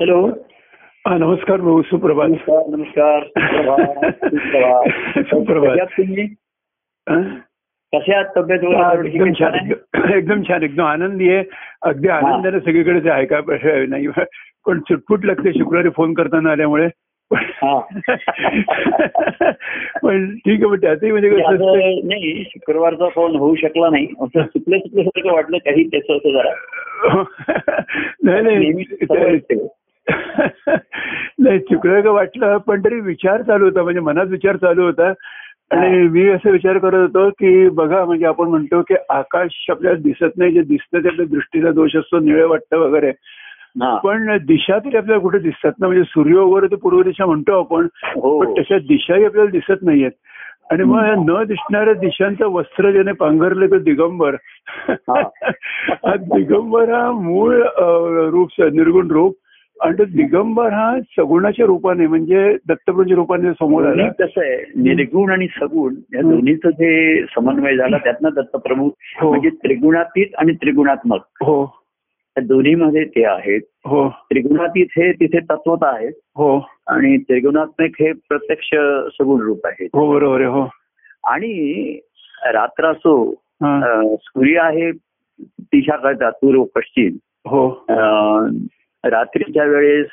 Hello हा नमस्कार भाऊ सुप्रभात। नमस्कार नमस्कार सुप्रभात. कशा हा? तब्येत एकदम छान एकदम- छान एकदम आनंदी आहे. अगदी आनंदाने सगळीकडेच आहे प्रश्न नाही पण चुटपुट लागते शुक्रवारी फ़ोन करताना आल्यामुळे. हा. पण ठीक आहे पण म्हणजे कसं नाही शुक्रवारचा फ़ोन होऊ शकला नाही. असं चुकलं चुकल्यासारखं वाटलं काही त्याचं असं जरा. नाही नाही. नाही चुकलं का वाटलं पण तरी विचार चालू होता म्हणजे मनात विचार चालू होता. आणि मी असं विचार करत होतो की बघा म्हणजे आपण म्हणतो की आकाश आपल्याला दिसत नाही जे दिसतं ते आपल्या दृष्टीचा दोष असतो निळे वाटतं वगैरे. पण दिशा तरी आपल्याला कुठे दिसतात ना म्हणजे सूर्य वगैरे तर पूर्व दिशा म्हणतो आपण हो. पण तशा दिशाही आपल्याला दिसत नाहीयेत. आणि मग न दिसणाऱ्या दिशांचं वस्त्र ज्याने पांघरले तो दिगंबर. हा. दिगंबर हा मूळ रूप निर्गुण रूप आणि तो दिगंबर हा सगुणाच्या रूपाने म्हणजे दत्तप्रभूच्या रूपाने समोर आला. कसं आहे निर्गुण आणि सगुण या दोन्हीचं जे समन्वय झाला त्यातनं दत्तप्रभू हो. म्हणजे त्रिगुणातीत आणि त्रिगुणात्मक. हो. या दोन्हीमध्ये ते आहेत. हो. त्रिगुणातीत हे तिथे तत्वता आहेत. हो. आणि त्रिगुणात्मक हे प्रत्यक्ष सगुण रूप आहेत. हो बरोबर आहे हो. आणि रात्र असो सूर्य आहे दिशा करतात पूर्व पश्चिम. हो. रात्रीच्या वेळेस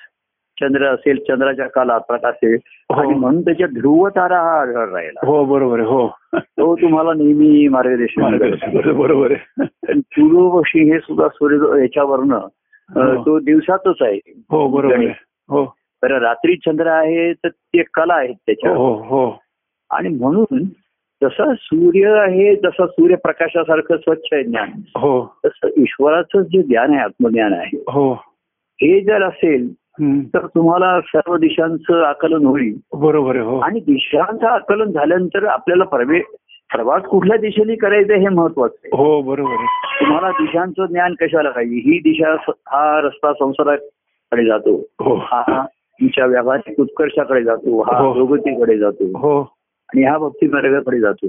चंद्र असेल चंद्राच्या कालात प्रकाश असेल हो. आणि म्हणून त्याच्या ध्रुव तारा हा आढळ राहिला. हो बरोबर हो. तो तुम्हाला नेहमी मार्गदर्शन बरोबर आहे. आणि पूर्व पश्चिम हे सुद्धा सूर्य याच्यावरनं हो. तो दिवसातच आहे. हो बरोबर हो. तर रात्री चंद्र आहे तर ते कला आहेत त्याच्या हो हो आणि म्हणून जसं सूर्य आहे जसं सूर्यप्रकाशासारखं स्वच्छ आहे ज्ञान. हो. तसं ईश्वराचं जे ज्ञान आहे आत्मज्ञान आहे. हो. हे जर असेल. तर तुम्हाला सर्व दिशांचं आकलन होईल. बरोबर हो. आणि दिशांचं आकलन झाल्यानंतर आपल्याला प्रवेश प्रवास कुठल्या दिशेने करायचा हे महत्वाचं आहे. हो बरोबर तुम्हाला दिशांचं ज्ञान कशाला पाहिजे? ही दिशा हा रस्ता संसाराकडे जातो. हो. हा तुमच्या व्यावहारिक उत्कर्षाकडे जातो. हा हो. प्रगतीकडे जातो. हो. आणि हा भक्ती मार्गाकडे जातो.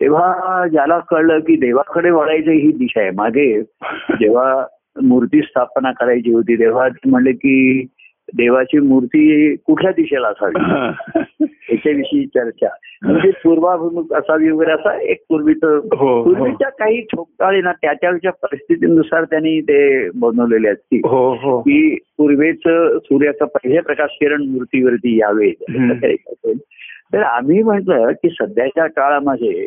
तेव्हा ज्याला कळलं की देवाकडे वळायचं ही दिशा आहे. मागे जेव्हा मूर्ती स्थापना करायची होती तेव्हा म्हणले की देवाची मूर्ती कुठल्या दिशेला असावी? याच्याविषयी चर्चा. म्हणजे पूर्वाभिमुख असावी वगैरे असा एक पूर्वीचं हो हो. पूर्वीच्या काही ठोकताळे ना त्याच्या परिस्थितीनुसार त्यांनी ते बनवलेले असतील हो की पूर्वेच सूर्याचा पहिले प्रकाश किरण मूर्तीवरती यावे. तर आम्ही म्हटलं की सध्याच्या काळामध्ये.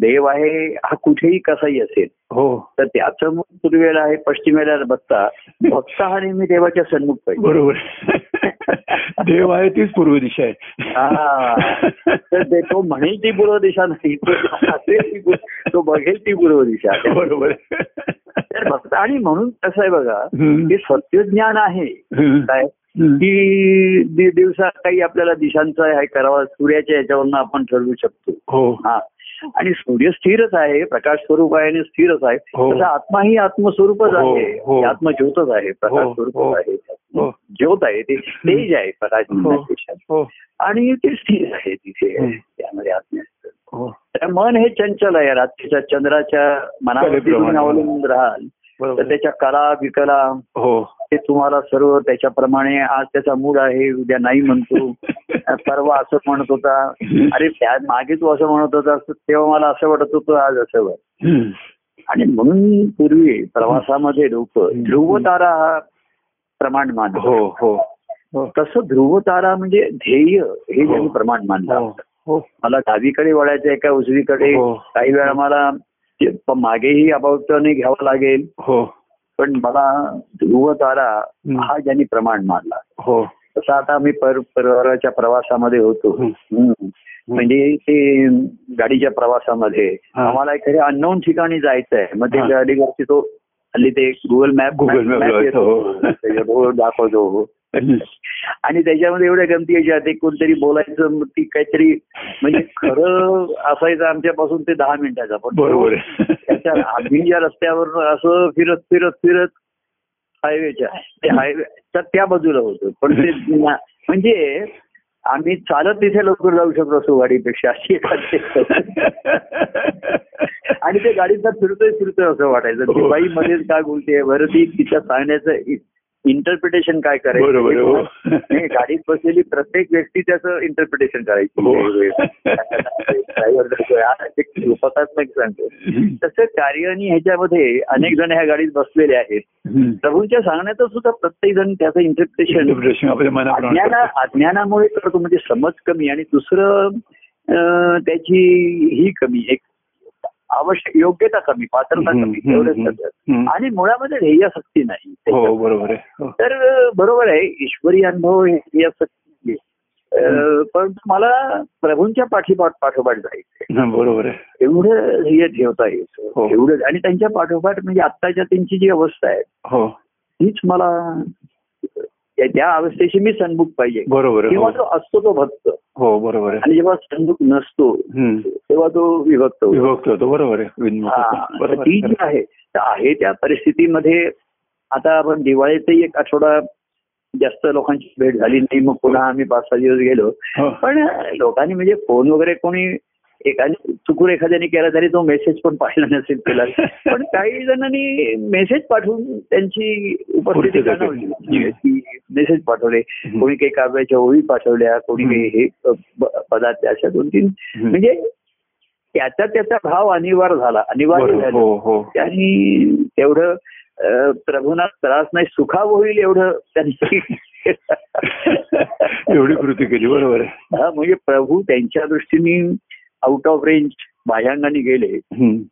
देव आहे हा कुठेही कसाही असेल. हो. तर त्याचं मुख पूर्वेला आहे पश्चिमेला बघता भक्त हा नेहमी देवाच्या सन्मुख पाहिजे बरोबर. देव आहे तीच पूर्व दिशा आहे. हा. तर ते तो म्हणेल ती पूर्व दिशा नाही तो ती तो बघेल ती पूर्व दिशा. बरोबर. तर भक्त आणि म्हणून कसं आहे बघा. की सत्यज्ञान आहे. काय. की दिवसात काही आपल्याला दिशांचा हे करावा सूर्याच्या याच्यावरनं आपण ठरवू शकतो. हो. हा. आणि सूर्य स्थिरच आहे प्रकाश स्वरूप आहे आणि स्थिरच आहे हो. तसं आत्मा ही आत्मस्वरूपच हो, आहे हो. आत्मज्योतच आहे प्रकाश. स्वरूपच आहे. ज्योत आहे ते तेज आहे प्रकाश आणि ते स्थिर आहे तिथे. त्यामध्ये आत्मा असतं. हो तर मन हे चंचल आहे रात्रीच्या चंद्राच्या मनावरती. अवलंबून राहाल तर त्याच्या कला विकला हो ते तुम्हाला सर्व त्याच्याप्रमाणे आज त्याचा मूड आहे उद्या नाही म्हणतो परवा असं म्हणत होता अरे त्या मागे तू असं म्हणत होता तेव्हा मला असं वाटत होतं आज असं. हम्म. आणि म्हणून पूर्वी प्रवासामध्ये लोक ध्रुव तारा हा प्रमाण मानत हो हो हो तसं ध्रुव तारा म्हणजे ध्येय हे. त्यांनी प्रमाण हो मानलं हो मला डावीकडे वळायचं आहे का उजवीकडे. काही वेळा मला मागेही अबावताने घ्यावं लागेल हो पण मला ध्रुव तारा हं. हा ज्यांनी प्रमाण मानला हो तसं आता आम्ही पर परिवाराच्या प्रवासामध्ये होतो. म्हणजे ते गाडीच्या प्रवासामध्ये. आम्हाला एखाद्या अननोन ठिकाणी जायचं आहे मग ते. गाडीवरती तो हल्ली ते गुगल मॅप Map मॅप दाखवतो. आणि त्याच्यामध्ये एवढ्या गमती यायच्या ते कोणतरी बोलायचं ती काहीतरी म्हणजे खरं असायचं आमच्यापासून ते दहा मिनिटाचा. पण बरोबर. त्याच्या आम्ही ज्या रस्त्यावर असं फिरत फिरत फिरत हायवेच्या ते हायवे तर त्या बाजूला होतं. पण ते म्हणजे आम्ही चालत तिथे लवकर जाऊ शकतो असो गाडीपेक्षा अशी एखादी आणि ते गाडीचा फिरतोय फिरतोय असं वाटायचं ती बाई मध्येच काय बोलते बरं ती तिच्या सांगण्याचं इंटरप्रिटेशन काय हो. करायचं नाही, गाडीत बसलेली प्रत्येक व्यक्ती त्याचं इंटरप्रिटेशन हो. करायची उपकात्मक सांगतो तसं कार्य आणि ह्याच्यामध्ये अनेक जण ह्या गाडीत बसलेले आहेत. प्रभूंच्या सांगण्यातच सुद्धा प्रत्येक जण त्याचं इंटरप्रिटेशन अज्ञाना. अज्ञानामुळे करतो म्हणजे समज कमी आणि दुसरं त्याची ही कमी एक आवश्यक योग्यता कमी पात्रता कमी एवढंच. आणि मुळामध्ये ध्येयासक्ती नाही हो बरोबर आहे हो. तर बरोबर आहे ईश्वरी अनुभव हे. अं, परंतु मला प्रभूंच्या पाठीपाठ पाठोपाठ जायचंय हा, बरोबर आहे एवढं ध्येय ठेवता हो. यायचं एवढं आणि त्यांच्या पाठोपाठ म्हणजे आत्ताच्या त्यांची जी अवस्था आहे हो तीच मला त्या- अवस्थेशी मी सन्मुख पाहिजे. बरोबर किंवा. तो असतो तो भक्त. हो बरोबर आणि जेव्हा सन्मुख नसतो. तेव्हा तो विभक्त विभक्त होतो बरोबर ती आहे. जी आहे. तर आहे त्या परिस्थितीमध्ये आता आपण दिवाळीतही एक आठवडा जास्त लोकांची भेट झाली नाही. मग पुन्हा आम्ही पाच सहा दिवस गेलो. हो. पण लोकांनी म्हणजे फोन वगैरे कोणी एकाने चुकून एखाद्याने केला तरी तो मेसेज पण पाहिला नसेल केला पण काही जणांनी मेसेज पाठवून त्यांची उपस्थिती जाणवली. मेसेज पाठवले. हम्म. कोणी काही काव्याच्या ओळी पाठवल्या कोणी काही हे पदार्थ अशा दोन तीन. म्हणजे त्याचा त्याचा भाव अनिवार्य झाला. अनिवार्य झाला. हो हो. त्यांनी तेवढं प्रभूंना त्रास नाही सुखाव होईल एवढं त्यांनी. एवढी कृती केली. बरोबर हा, म्हणजे प्रभू त्यांच्या दृष्टीने आउट ऑफ रेंज बाह्यांगाने गेले.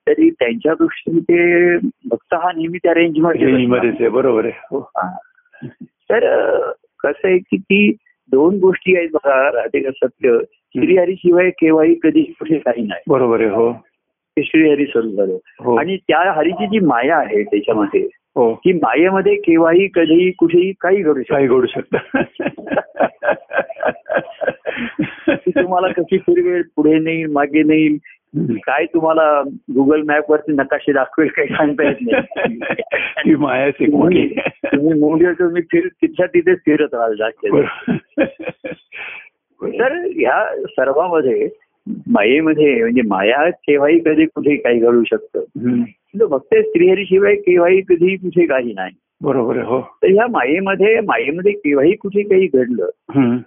तरी त्यांच्या दृष्टीने ते भक्त हा नेहमी त्या रेंजमध्ये बरोबर आहे. हो. हा. तर कसं आहे की ती दोन गोष्टी आहेत बघा राधिका सत्य. श्रीहरीशिवाय केव्हाही कधी कुठे काही नाही. बरोबर आहे हो. ते श्रीहरी स्वरूप झालं. हो. आणि त्या हरीची जी माया आहे त्याच्यामध्ये हो. की मायेमध्ये केव्हाही कधीही कुठेही काही घडू शकतं. काही घडू शकतं. ती तुम्हाला कशी फिरवेल पुढे नेईल मागे नेईल काय तुम्हाला गुगल मॅप वरती नकाशे दाखवेल काही सांगता येत नाही. मोठी तुम्ही मूळ तुम्ही फिर तिथल्या तिथेच फिरत राहाल जास्त. तर ह्या सर्वामध्ये मायेमध्ये म्हणजे माया केव्हाही कधी कुठे काही घडू शकतं. हम्म. तो भक्त श्रीहरीशिवाय केव्हाही कधी कुठे काही नाही. बरोबर हो तर ह्या मायेमध्ये मायेमध्ये केव्हाही कुठे काही घडलं.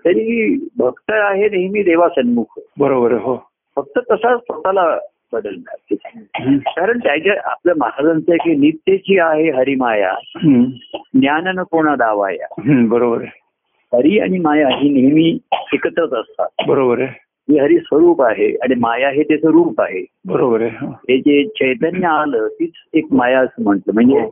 तरी भक्त आहे नेहमी देवासन्मुख बरोबर हो फक्त तसा स्वतःला बदलणार. कारण त्याच्या आपल्या महाराजांचं की नित्यची आहे हरिमाया. ज्ञान न कोणा दावाया. बरोबर हरी आणि माया ही नेहमी एकत्रच असतात बरोबर आहे ही हरी स्वरूप आहे आणि माया हे त्याचं रूप आहे बरोबर आहे हो. हे जे चैतन्य आलं तीच एक माया असं म्हटलं म्हणजे हो.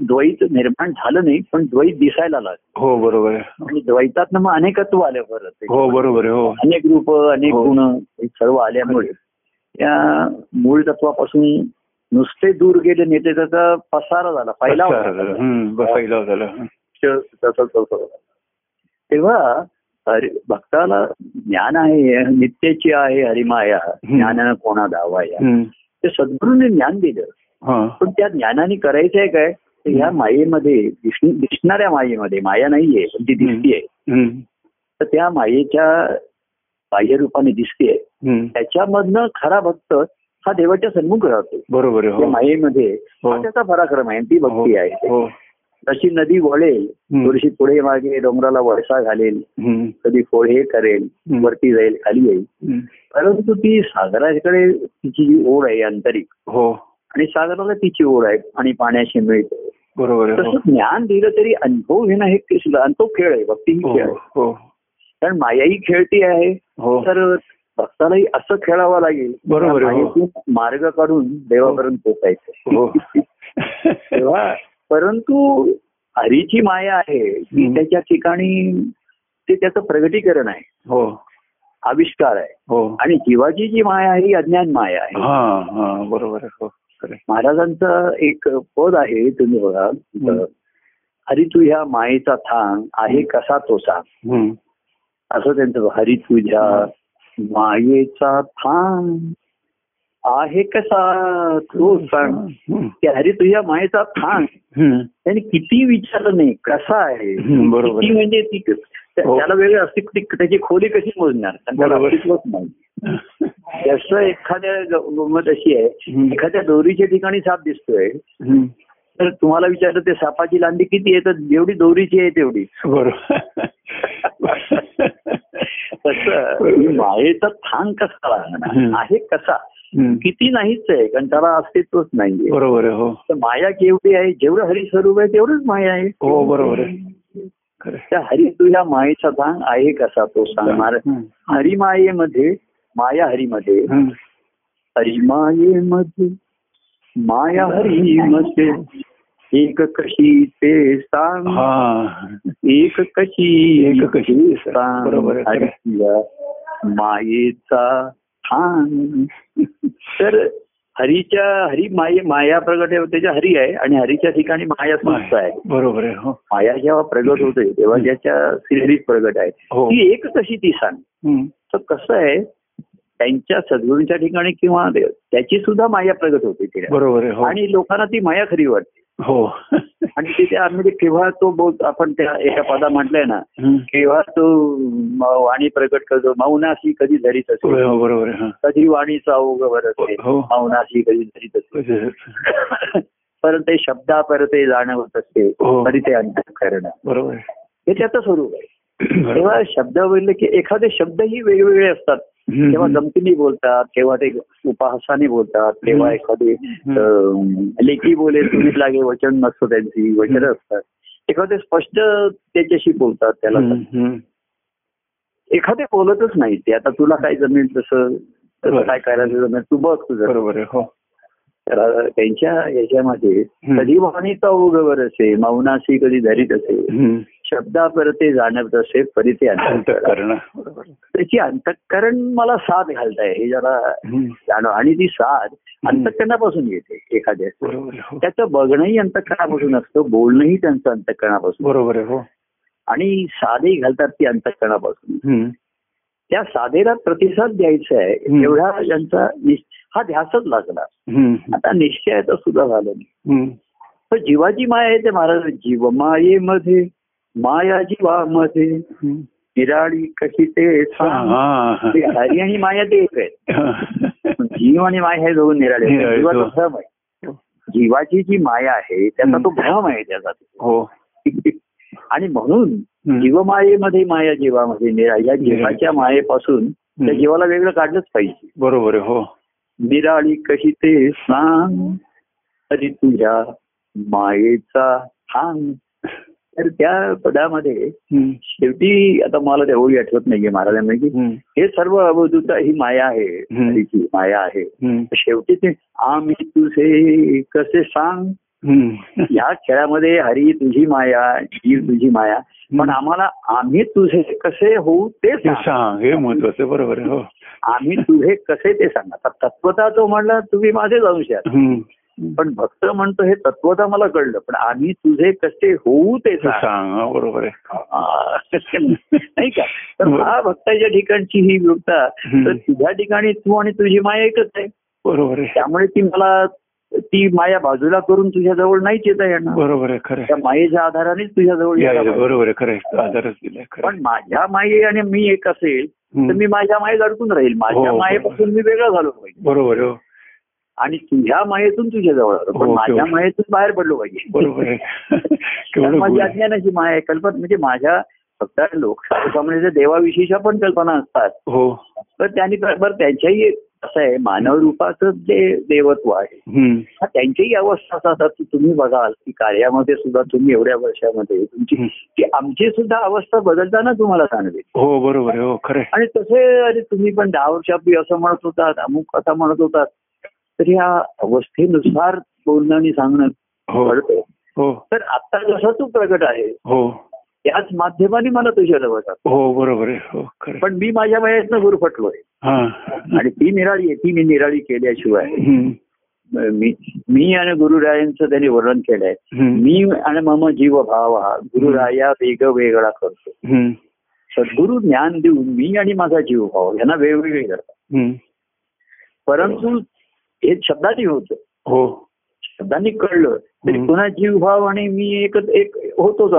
द्वैत निर्माण झालं नाही पण द्वैत दिसायला लागलं. हो बरोबर आणि द्वैतात मग अनेकत्व आलं परत हो बरोबर हो. अनेक रूप अनेक हो. गुण हे सर्व आल्यामुळे. त्या मूळ तत्वापासून नुसते दूर गेले नेते त्याचा पसारा झाला. पहिला तेव्हा हरि भक्ताला ज्ञान आहे नित्याची आहे हरिमाया. ज्ञानानं कोणा दावाया हम्म. ते सद्गुरूने ज्ञान दिलं. पण त्या ज्ञानाने करायचं आहे काय तर ह्या मायेमध्ये दिस- दिसणाऱ्या मायेमध्ये माया नाहीये पण ती दिसतीये. तर त्या मायेच्या बाह्य रूपाने दिसतेय. त्याच्यामधनं खरा भक्त हा देवाच्या सन्मुख राहतो बरोबर आहे हो मायेमध्ये हो. त्याचा पराक्रम आहे ती भक्ती आहे हो तशी नदी वळेल. थोडीशी पुढे मागे डोंगराला वळसा घालेल. कधी फोडे करेल. वरती जाईल खाली येईल. परंतु ती सागराकडे तिची जी ओढ आहे आंतरिक हो आणि सागराला तिची ओढ आहे आणि पाण्याशी मिळते बरोबर हो. तसं ज्ञान दिलं तरी अनुभव घेणं हे सुद्धा- आणि तो खेळ आहे भक्ती ही खेळ हो. आहे कारण मायाही खेळती आहे. हो. तर भक्तालाही असं खेळावं लागेल. बरोबर मार्ग काढून देवापर्यंत पोचायचं हो. तेव्हा परंतु हरीची माया आहे हम्म. त्याच्या ठिकाणी ते त्याचं प्रगटीकरण आहे. हो. आविष्कार आहे. हो. आणि जीवाची जी माया आहे ही अज्ञान माया आहे. बरोबर. महाराजांचं एक पद आहे तुम्ही बघा. हरी तुझ्या मायेचा थांग आहे कसा तो सांग. असं त्यांचं हरी तुझ्या मायेचा थांग आहे कसा तो सांग. की हरी तुझ्या मायेचा थांग. त्यांनी किती विचारलं नाही कसा आहे बरोबर. म्हणजे ती. त्याला वेगळं अस्तित्व त्याची खोली कशी मोजणार. अस्तित्वच नाही जसं एखाद्या गंमत अशी आहे. एखाद्या दोरीच्या ठिकाणी साप दिसतोय. तर तुम्हाला विचारलं ते सापाची लांबी किती आहे तर जेवढी दोरीची आहे तेवढी बरोबर तसं मायेचा थांग कसा लागणार. आहे कसा. किती नाहीच आहे कारण त्याला अस्तित्वच नाहीये बरोबर आहे हो तर माया केवढी आहे जेवढं हरिस्वरूप आहे तेवढंच माया आहे हो बरोबर आहे. त्या हरी तुझ्या मायेचा थांग आहे कसा तो सांगणार. हरिमायेमध्ये माया हरीमध्ये. हरिमायेमध्ये माया हरीमध्ये एक कशी ते सांग एक कशी एक कशी सांग. बरोबर. हरीच्या मायेचा थांग तर हरीच्या हरी माये माया प्रगट आहे त्याच्या हरी आहे आणि हरीच्या ठिकाणी माया संस्था आहे. बरोबर आहे हो. माया जेव्हा प्रगट होते तेव्हा ज्याच्या श्रीहरीच प्रगट आहे. हो. ती एक कशी ती सांग. तर कसं आहे त्यांच्या सद्गुरूंच्या ठिकाणी किंवा त्याची सुद्धा माया प्रगट होते बरोबर हो. आणि लोकांना ती माया खरी वाटते. हो. आणि तिथे आम्ही केव्हा तो बोल आपण त्या एका पदा म्हटलंय ना. केव्हा तो वाणी प्रकट करतो मौनाशी कधी धरीत असे हो, बरोबर हा कधी वाणीचा ओघ भरते हो. मौनाशी कधी धरीत असे कसं- परत ते शब्दा परत ते जाणवत असते हो. तरी ते अंत करणं बरोबर हे त्याचं स्वरूप आहे. तेव्हा शब्द बोलले की एखादे शब्दही वेगवेगळे असतात. तेव्हा गमतीने बोलतात केव्हा ते उपहासाने बोलतात तेव्हा. एखादे लेखी बोले तुम्ही लागे वचन नसतं त्यांची वचन हम्म. असतात एखादे स्पष्ट त्याच्याशी बोलतात त्याला. एखादे बोलतच नाही ते आता तुला काय जमेल तसं. काय करायचं जमेल तू बघ तुझं बरोबर आहे हो तर त्यांच्या याच्यामध्ये. कधी वाणीचा उगवर असे मौनाशी कधी धरीत असे शब्दा परते जाणवत असे परिते अंतकरण. अंतःकरण. बरोबर. त्याची अंतकरण मला साथ घालताय हे जरा. जाणव आणि ती साथ अंतकरणापासून येते एखाद्या हो. त्याचं बघणंही अंतकरणापासून असतं बोलणंही त्यांचं अंतकरणापासून बरोबर आहे हो. आणि साधेही घालतात ती अंतकरणापासून. त्या साधेला प्रतिसाद द्यायचा आहे. एवढा यांचा निश- हा ध्यासच लागला. आता निश्चयाचं सुद्धा झालं नाही. जीवाची माया आहे ते महाराज जीव मायेमध्ये माया जीवामध्ये. निराळी कशी ते हरी आणि माया ते एक आहेत. जीव आणि माया हे दोन निराळे जीवाचा हो. भ्रम आहे. जीवाची जी माया आहे त्याचा तो भ्रम आहे त्याचा. हो. आणि म्हणून. जीवमायेमध्ये माया जीवामध्ये निराळी या जीवाच्या मायेपासून त्या. जीवाला वेगळं काढलंच पाहिजे. बरोबर हो. निराळी कशी ते सांग. तरी तुझ्या मायेचा थांग तर त्या पदामध्ये. शेवटी आता मला ओळी आठवत नाहीये महाराजांना की. हे सर्व अवधूत ही माया आहे माया आहे. शेवटी ते आम्ही तुझे कसे सांग. या खेळामध्ये हरी तुझी माया जीव तुझी माया पण आम्हाला आम्ही तुझे कसे होऊ ते सांग हे महत्वाचं बरोबर हो आम्ही तुझे कसे ते सांग आता तत्वता तो म्हणला तुम्ही माझे आहात हम्म. पण भक्त म्हणतो हे तत्वता मला कळलं पण आम्ही तुझे कसे होऊ ते सांग हा, बरोबर आहे. नाही का? तर हा भक्ताच्या ठिकाणची ही हम्म. तर तुझ्या ठिकाणी तू आणि तुझी माया एकच आहे. बरोबर आहे. त्यामुळे ती मला ती माया बाजूला करून तुझ्या जवळ नाहीच येता येणार. बरोबर आहे खरं त्या मायेच्या आधारानेच तुझ्या जवळ. बरोबर आहे खरं. आधारच दिलाय पण माझ्या माये आणि मी एक असेल. तर मी माझ्या मायेत अडकून राहील. माझ्या हो, मायेपासून मी वेगळा झालो पाहिजे. बरोबर आहे हो. आणि तुझ्या मायेतून तुझ्या जवळ आलो. पण माझ्या मायेतून बाहेर पडलो पाहिजे. बरोबर माझी. अज्ञानाची माया कल्पना म्हणजे माझ्या फक्त सामान्य देवाविषयीच्या पण कल्पना असतात हो. तर त्यांनी बरोबर त्यांच्याही असं आहे मानव रूपाचं जे देवत्व आहे त्यांच्याही अवस्था असं असतात की तुम्ही बघाल की कार्यामध्ये सुद्धा तुम्ही एवढ्या वर्षामध्ये तुमची. की आमची सुद्धा अवस्था बदलताना तुम्हाला जाणवेल हो बरोबर हो खरं. आणि तसे अरे तुम्ही पण दहा वर्षापूर्वी असं म्हणत होतात अमुक कथा म्हणत होतात. तर या अवस्थेनुसार बोलणं आणि सांगणं हो. घडतं हो. तर आता जसा तू प्रगट आहे हो. त्याच माध्यमाने मला तुझ्या जवळ हो बरोबर आहे. हो. पण मी माझ्या वयातनं गुरफटलोय. आणि ती निराळी आहे ती मी निराळी केल्याशिवाय. मी मी आणि गुरुरायांचं त्यांनी वर्णन केलंय. मी आणि मम जीव भाव हा गुरुराया वेग वेगळा करतो. सद्गुरु ज्ञान देऊन मी आणि माझा जीव भाव यांना वेगवेगळे करतात. परंतु हे शब्दांनी होतं. हो. शब्दांनी कळलं. तरी. पुन्हा जीव भाव आणि मी एक एक होतोच.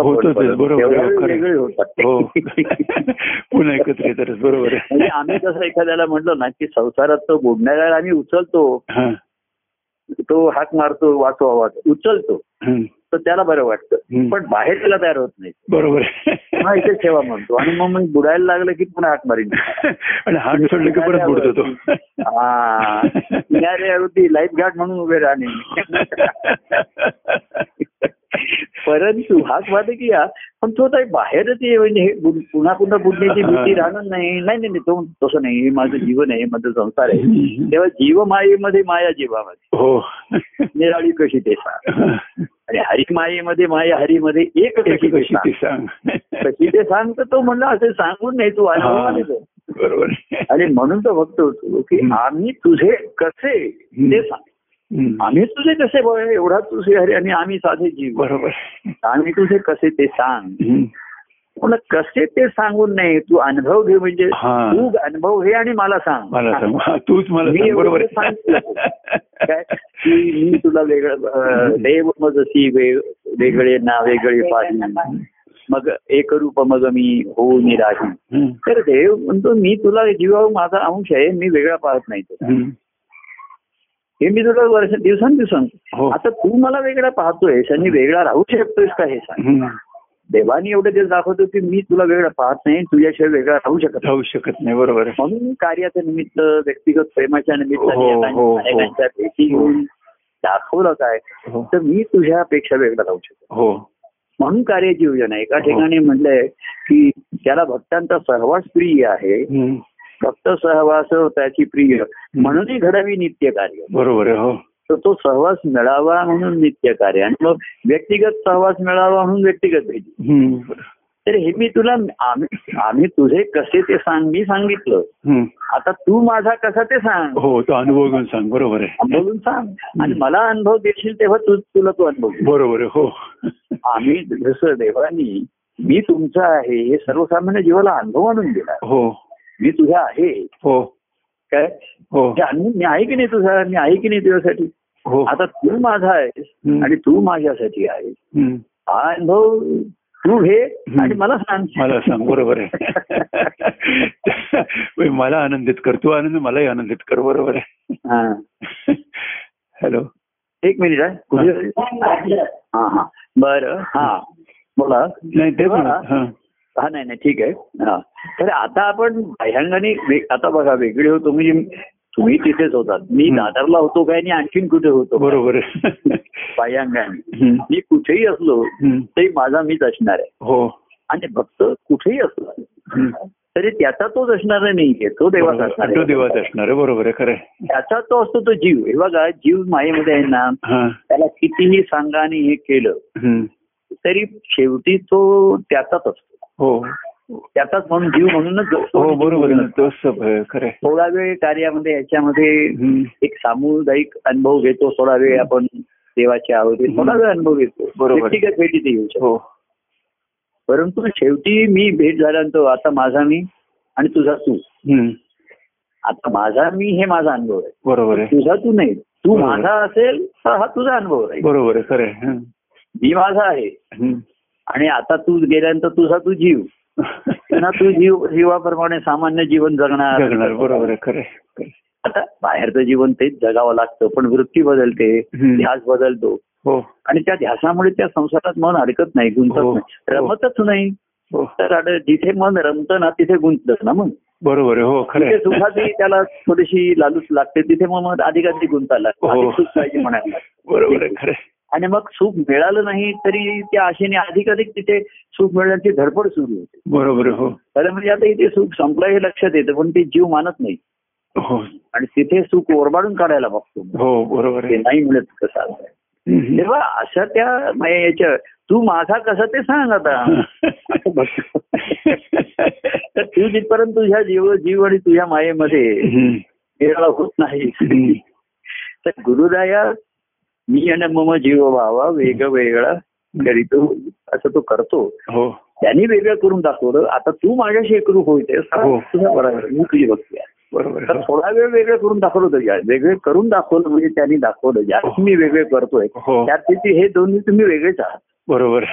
वेगळे होतात. हो. पुन्हा एकत्र येतात बरोबर म्हणजे आम्ही कसं एखाद्याला म्हटलं ना की संसारात तो बुडणाऱ्याला आम्ही उचलतो. तो हाक मारतो वाचवा वाच उचलतो. तर त्याला बरं वाटतं. पण बाहेर त्याला तयार होत नाही. बरोबर आहे. पुन्हा इथे ठेवा म्हणतो. आणि मग मी बुडायला लागलं की पुन्हा हाक मारीन. आणि हात सोडलं की परत बुडतो तो. हा किनाऱ्यावरती लाईफ गार्ड म्हणून उभे राहणे. परंतु हाक मारले की या पण तो काही बाहेरच ये म्हणजे हे पुन्हा पुन्हा बुडण्याची भीती राहणार नाही नाही नाही नाही, तो तसं नाही हे माझं जीवन आहे माझं संसार आहे तेव्हा जीव मायेमध्ये माया जीवामध्ये हो निराळी कशी ते सांग आणि हरी मायेमध्ये माया हरीमध्ये एक एक कशी कशी ती सांग कशी ते सांग तर तो म्हणला असं सांगून नाही तू. तो. बरोबर. आणि म्हणून तो होतो की. आम्ही तुझे कसे ते सांग. आम्ही तुझे कसे बळ एवढा तुझे हरे आणि आम्ही साधे जीव बरोबर. आम्ही तुझे कसे ते सांग. पण कसे ते सांगून नाही तू अनुभव घे म्हणजे हा. तू अनुभव घे आणि मला सांग. मला सांग. तूच मला मी बरोबर. काय? मी तुला वेगळं देव मग जशी वे- वेगळे ना वेगळे पाही मग एक रूप मग मी होऊ निराही. तर देव म्हणतो मी तुला जीवा माझा अंश आहे मी वेगळा पाहत नाही. हे मी तुला वर्ष हो. सांगतो आता तू मला वेगळा पाहतोयस आणि वेगळा राहू शकतोयस का हे सांग. देवानी एवढं ते दाखवतो की मी तुला वेगळा पाहत नाही तुझ्याशिवाय वेगळा राहू शकत नाही. राहू शकत नाही बरोबर म्हणून कार्याचं निमित्त व्यक्तिगत प्रेमाच्या निमित्ताने हो, हो, हो. भेटी घेऊन दाखवलं काय हो. तर मी तुझ्यापेक्षा वेगळा राहू शकतो हो म्हणून कार्याची योजना एका हो. ठिकाणी म्हणलंय की त्याला भक्तांचा सहवास प्रिय आहे भक्त सहवास त्याची प्रिय. म्हणूनही घडावी नित्य कार्य. बरोबर हो. तर तो सहवास मिळावा म्हणून नित्य कार्य. आणि मग व्यक्तिगत सहवास मिळावा म्हणून व्यक्तिगत भेटी. तर हे मी तुला आम्ही आम्ही तुझे कसे ते सांग मी सांगितलं. आता तू माझा कसा ते सांग. हो तो अनुभव घेऊन सांग बरोबर आहे. बोलून सांग. आणि मला अनुभव देशील तेव्हा तू तुला तो अनुभव. बरोबर आहे हो. आम्ही जसं देवानी मी तुमचा आहे हे सर्वसामान्य जीवाला अनुभव आणून दिला. हो. मी तुझा आहे. हो. काय? हो. हे मी आहे की नाही तुझा? मी आहे की नाही तुझ्यासाठी? हो. आता तू माझा आहेस. आणि तू माझ्यासाठी आहेस. हा अनुभव तू घे आणि मला सांग. मला सांग. बरोबर आहे. मला आनंदित कर. तू आनंद मलाही आनंदित कर. बरोबर आहे. हा. हॅलो. एक मिनिट आहे कुठे हा हा. बरं हा. बोला. नाही तेच ना हा. हा नाही नाही ठीक आहे हा तर आता आपण बाह्यांगाने वे- आता बघा वेगळे होतो म्हणजे तुम्ही तिथेच होतात मी हं. दादरला होतो काय आणि आणखीन कुठे होतो? बरोबर बाह्यांगाने हम्म. मी कुठेही असलो. तरी माझा मीच असणार आहे हो आणि भक्त कुठेही असला. तरी त्याचा तोच असणार नाहीये तो देवाचा. असणार तो. देवाच असणार आहे बरोबर आहे खरं. त्याचा तो असतो तो जीव हे बघा जीव मायेमध्ये आहे ना हा त्याला कितीही सांगा आणि हे केलं. तरी शेवटी तो त्याचाच असतो हो त्याचाच म्हणून जीव म्हणूनच. हो बरोबर. थोडा वेळ कार्यामध्ये याच्यामध्ये. एक सामुदायिक अनुभव घेतो थोडा वेळ आपण देवाचे आहोत थोडा वेळ अनुभव घेतो बरोबर. व्यक्तिगत भेटी ते येऊ हो परंतु शेवटी मी भेट झाल्यानंतर आता माझा मी आणि तुझा तू. आता माझा मी हे माझा अनुभव आहे बरोबर आहे तुझा तू नाही तू. माझा असेल तर हा तुझा अनुभव आहे बरोबर आहे खरं. मी माझा आहे. आणि आता तू गेल्यानंतर तुझा तू जीव पुन्हा तू जीव जीवाप्रमाणे सामान्य जीवन जगणार बरोबर खरं. आता बाहेरचं जीवन तेच जगावं लागतं पण वृत्ती बदलते. ध्यास बदलतो हो आणि त्या ध्यासामुळे त्या संसारात मन अडकत नाही गुंतत हो. नाही रमतच नाही हो तर जिथे मन रमतं ना तिथे गुंतत ना मग बरोबर हो खरं. सुखाची त्याला थोडीशी लालूच लागते तिथे मग गुंतायला. हो. अधिक सुख पाहिजे म्हणायला. बरोबर आहे खरं. आणि मग सुख मिळालं नाही तरी त्या आशेने अधिकाधिक तिथे सुख मिळण्याची धडपड सुरू होते बरोबर हो खरं म्हणजे आता इथे सुख संपलं हे लक्षात येतं पण ते जीव मानत नाही हो आणि तिथे सुख ओरबाडून काढायला बघतो हो बरोबर ते नाही मिळत कसं. तेव्हा अशा त्या म्हणजे याच्या तू माझा कसं ते सांग आता. तर तू जिथपर्यंत तुझ्या जीव जीव आणि तुझ्या मायेमध्ये. विरळ होत नाही. तर गुरुदाया मी आणि मम जीव व्हावा वेग वेगळा करीतो असं तो करतो. हो. त्यांनी वेगळं करून दाखवलं. आता तू माझ्याशी एकरूप होते हो. बरोबर मी तुझी आहे. बरोबर. थोडा वेळ वेगळं करून दाखवलं होतं वेगळे करून दाखवलं म्हणजे त्यांनी दाखवलं. ज्या मी वेगळे करतोय हो. त्यात हे दोन्ही तुम्ही वेगळेच आहात. बरोबर.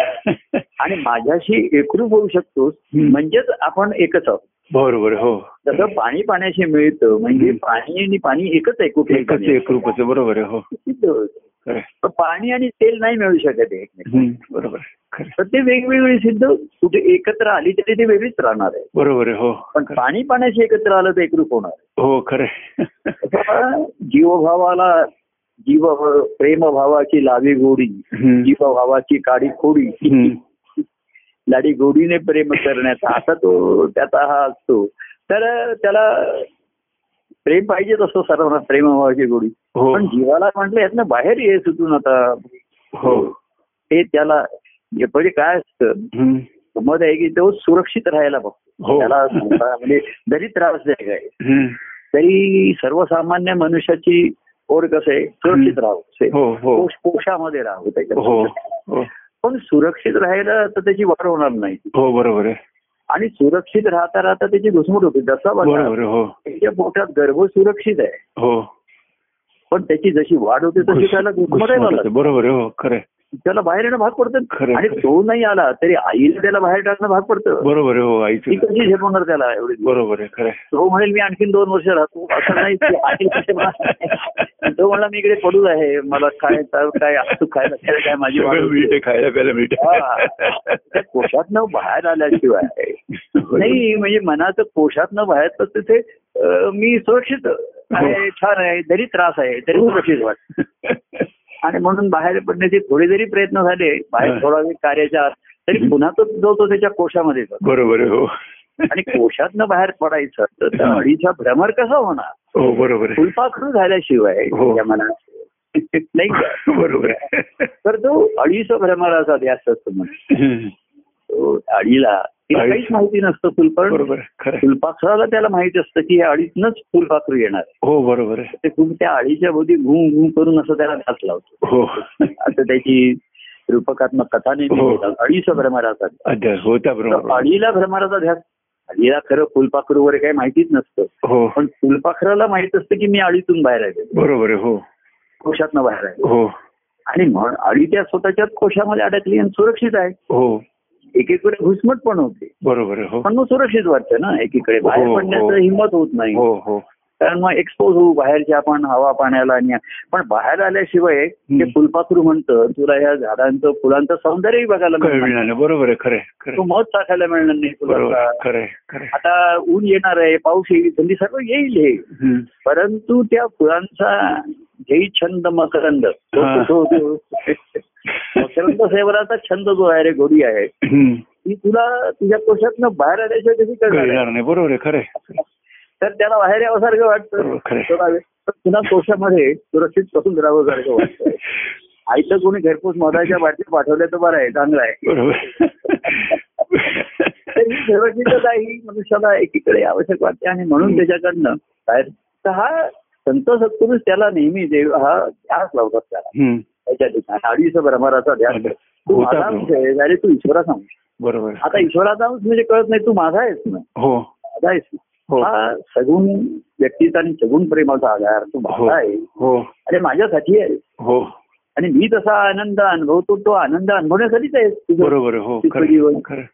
आणि माझ्याशी एकरूप होऊ शकतो हम्म. म्हणजेच आपण एकच आहोत. बरोबर हो. जसं पाणी पाण्याशी मिळतं म्हणजे. पाणी आणि पाणी एकच आहे कुठेही एकच एक रूपच बरोबर आहे हो. पण पाणी आणि तेल नाही मिळू शकत. हम्म, बरोबर. तर ते वेगवेगळी सिद्ध कुठे एकत्र आली तरी ते वेगळीच राहणार आहे बरोबर आहे हो पण. पाणी पाण्याशी एकत्र आलं तर एकरूप होणार. हो खरं जीवभावाला जीव प्रेमभावाची लावी गोडी. जीवभावाची काडी खोडी. लाडी गोडीने प्रेम करण्याचा असा तो त्याचा हा असतो तर त्याला प्रेम पाहिजे तसं सर्वांना प्रेमभावाची गोडी पण जीवाला म्हटलं यातनं बाहेर ये सुटून आता. हो. ते त्याला हे पहिले काय असतं. मत आहे की तो सुरक्षित राहायला बघतो. हो. त्याला म्हणजे जरी त्रासदायक आहे. तरी सर्वसामान्य मनुष्याची ओढ कसं आहे? सुरक्षित राहू हो हो. कोश- कोशामध्ये राहू हो त्याच्यात. हो पण सुरक्षित राहिलं तर त्याची वाढ होणार नाही. हो बरोबर आहे. आणि सुरक्षित राहता राहता त्याची घुसमट होते जसा बघा हो. त्याच्या पोटात गर्भ सुरक्षित आहे. हो. पण त्याची जशी वाढ होते तशी त्याला. बरोबर आहे हो खरं. त्याला बाहेर येणं भाग पडतं आणि. तो नाही आला तरी आईला त्याला बाहेर टाकणं भाग पडतं बरोबर हो ती कशी झेपवणार त्याला एवढी बरोबर आहे खरं. तो म्हणेल मी आणखीन दोन वर्ष राहतो असं नाही. तो म्हणला मी इकडे पडू आहे मला काय काय असं खायला काय माझी. आहे, खायला प्यायला. हा. त्या कोशातनं बाहेर आल्याशिवाय नाही म्हणजे मनाचं कोशातनं बाहेर तर तिथे मी सुरक्षित आहे छान आहे जरी त्रास आहे तरी सुरक्षित वाटत आणि म्हणून बाहेर पडण्याचे थोडे जरी प्रयत्न झाले बाहेर हा. थोडा वेळ कार्याच्या तरी पुन्हा तो जो तो त्याच्या कोशामध्ये. बरोबर हो. आणि कोशातनं बाहेर पडायचं तर अडीचा भ्रमर कसा होणार? हो बरोबर फुलपाखरू झाल्याशिवाय हो. नाही का? बरोबर तर तो अडीचा भ्रमराचा ध्यास असतो म्हणजे हम्म. तो अडीला तिला. काहीच माहिती नसतं फुलपाखरू बरोबर. फुलपाखराला त्याला माहीत असतं की या अडीतनच फुलपाखरू येणार आहे. हो बरोबर ते त्या अडीच्या भोवती घुम घुम करून असं त्याला घास लावतो. हो. असं त्याची रूपकात्मक कथा नेहमी हो. अडीचा भ्रमराचा हो त्याबरोबर अडीला भ्रमराचा ध्यास अडीला खरं फुलपाखरू वगैरे काही माहितीच नसतं. हो. पण फुलपाखराला माहीत असतं की मी अडीतून बाहेर आहे बरोबर हो. कोशातनं बाहेर आहे हो. आणि अडी त्या स्वतःच्याच कोशामध्ये अडकली आणि सुरक्षित आहे. हो. एकीकडे घुसमट पण होते बरोबर हो पण मग सुरक्षित वाटतं ना एकीकडे बाहेर हो, पडण्याचं हो. हिंमत होत नाही हो हो कारण मग एक्सपोज होऊ बाहेरच्या आपण हवा पाण्याला आणि पण बाहेर आल्याशिवाय ते. फुलपाखरू म्हणतं तुला या झाडांचं फुलांचं सौंदर्यही बघायला मिळणार. बरोबर आहे खरं तो. मध टाकायला मिळणार नाही तुला. आता ऊन येणार आहे पाऊस येईल थंडी सर्व येईल हे. परंतु त्या फुलांचा जयी छंद हा. मकरंद सेवराचा छंद जो आहे रे गोडी आहे. ती तुला तुझ्या कोशातनं बाहेर आल्याशिवाय कशी? कळणार नाही. बरोबर आहे खरं. तर त्याला बाहेर यावंसारखं वाटतं पुन्हा कोशामध्ये सुरक्षित बसून राहावं सारखं वाटतं. आईचं कोणी घरपोच मधाच्या बाटल्या पाठवल्या तर बरं आहे चांगलं आहे. तर ही सुरक्षितता ही मनुष्याला एकीकडे आवश्यक वाटते आणि म्हणून त्याच्याकडनं बाहेर तर हा संत सत्पुरुष त्याला नेहमी देव हा ध्यास लावतात त्याला. त्याच्या ठिकाणी. अडीच भ्रमराचा ध्यास तू अरे ईश्वराचा अंश बरोबर. आता ईश्वराचा म्हणजे कळत नाही तू माझा आहेस ना? हो. माझा आहेस ना? हो. हा सगुण व्यक्तीचा आणि सगुण प्रेमाचा आधार तू हो. माझा आहे. हो. आणि माझ्यासाठी आहे. हो. आणि मी तसा आनंद अनुभवतो तो आनंद अनुभवण्यासाठीच आहे. तुझं बरोबर हो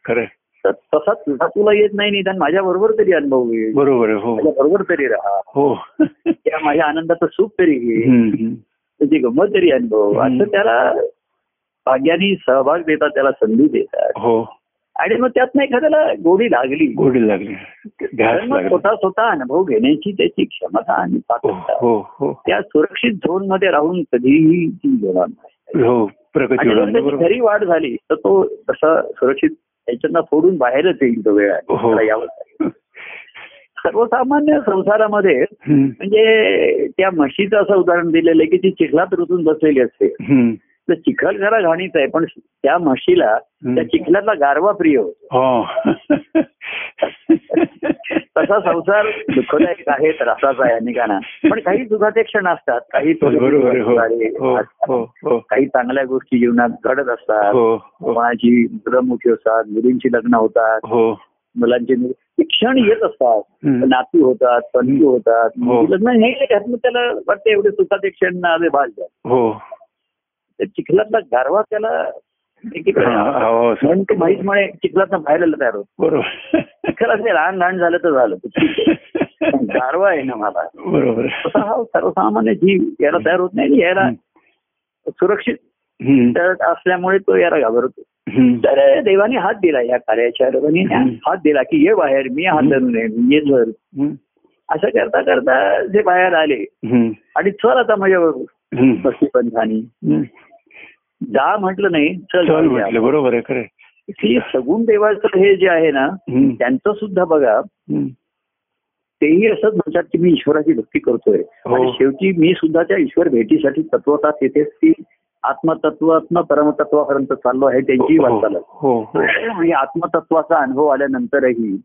खरं. तसा तुझा तुला येत नाही निदान माझ्या बरोबर तरी अनुभव घे. बरोबर हो. बरोबर तरी राहा. हो. त्या माझ्या आनंदाचं सुख तरी घे. त्याची गंमत तरी अनुभव. असं त्याला भाग्याने सहभाग देतात त्याला संधी देतात. हो. आणि मग त्यातनं एखाद्याला गोडी लागली. गोडी लागली. स्वतः स्वतः अनुभव घेण्याची त्याची क्षमता आणि हो पात्रता हो हो. त्या सुरक्षित झोनमध्ये राहून कधीही ती घेणार नाही. हो होणार. खरी वाढ झाली तर तो तसा सुरक्षित त्याच्यातनं फोडून बाहेरच येईल तो वेळ. लागेल. सर्वसामान्य संसारामध्ये म्हणजे त्या म्हशीचं असं उदाहरण दिलेलं आहे की ती चिखलात रुतून बसलेली असते. तर चिखल जरा घाणीच आहे पण त्या म्हशीला त्या चिखलातला गारवा प्रिय होतो. हो. तसा संसार दुःखदायक आहे त्रासाचा आहे अनेकांना पण काही सुखाचे क्षण असतात काही हो. दुःखाचे हो काही चांगल्या गोष्टी जीवनात घडत असतात. कोणाची मुलं मोठी होतात मुलींची लग्न होतात. मुलांची मुलं- हे क्षण येत असतात. नातू होतात पणती होतात. हो. लग्न हे त्याला वाटतं एवढे सुखाचे क्षण नावे भाल द्या हो चिखलातला गारवा त्याला हा, म्हणून ते माहीत म्हणे चिखलात बाहेर आलं तयार होत. बरोबर. चिखल असे लहान लहान झालं तर झालं गारवा आहे ना मला. बरोबर. तसा हा सर्वसामान्य जीव याला तयार होत नाही आणि याला सुरक्षित असल्यामुळे तो याला घाबरतो. तर देवाने हात दिला या कार्याच्या हात दिला की ये बाहेर मी हात धरून ये धर. असं करता करता जे बाहेर आले. आणि चल आता माझ्याबरोबर. बसली पंथानी. जा म्हटलं नाही चल बरोबर आहे खरं. की सगुण देवाचं हे जे आहे ना. त्यांचं सुद्धा बघा. तेही असंच म्हणतात की मी ईश्वराची भक्ती करतोय हो. आणि शेवटी मी सुद्धा त्या ईश्वर भेटीसाठी तत्वता तिथेच ती आत्मतत्वात्म परमतत्वापर्यंत चाललो आहे त्यांची हो वाटचाल हो हो. म्हणजे आत्मतत्वाचा अनुभव आल्यानंतरही.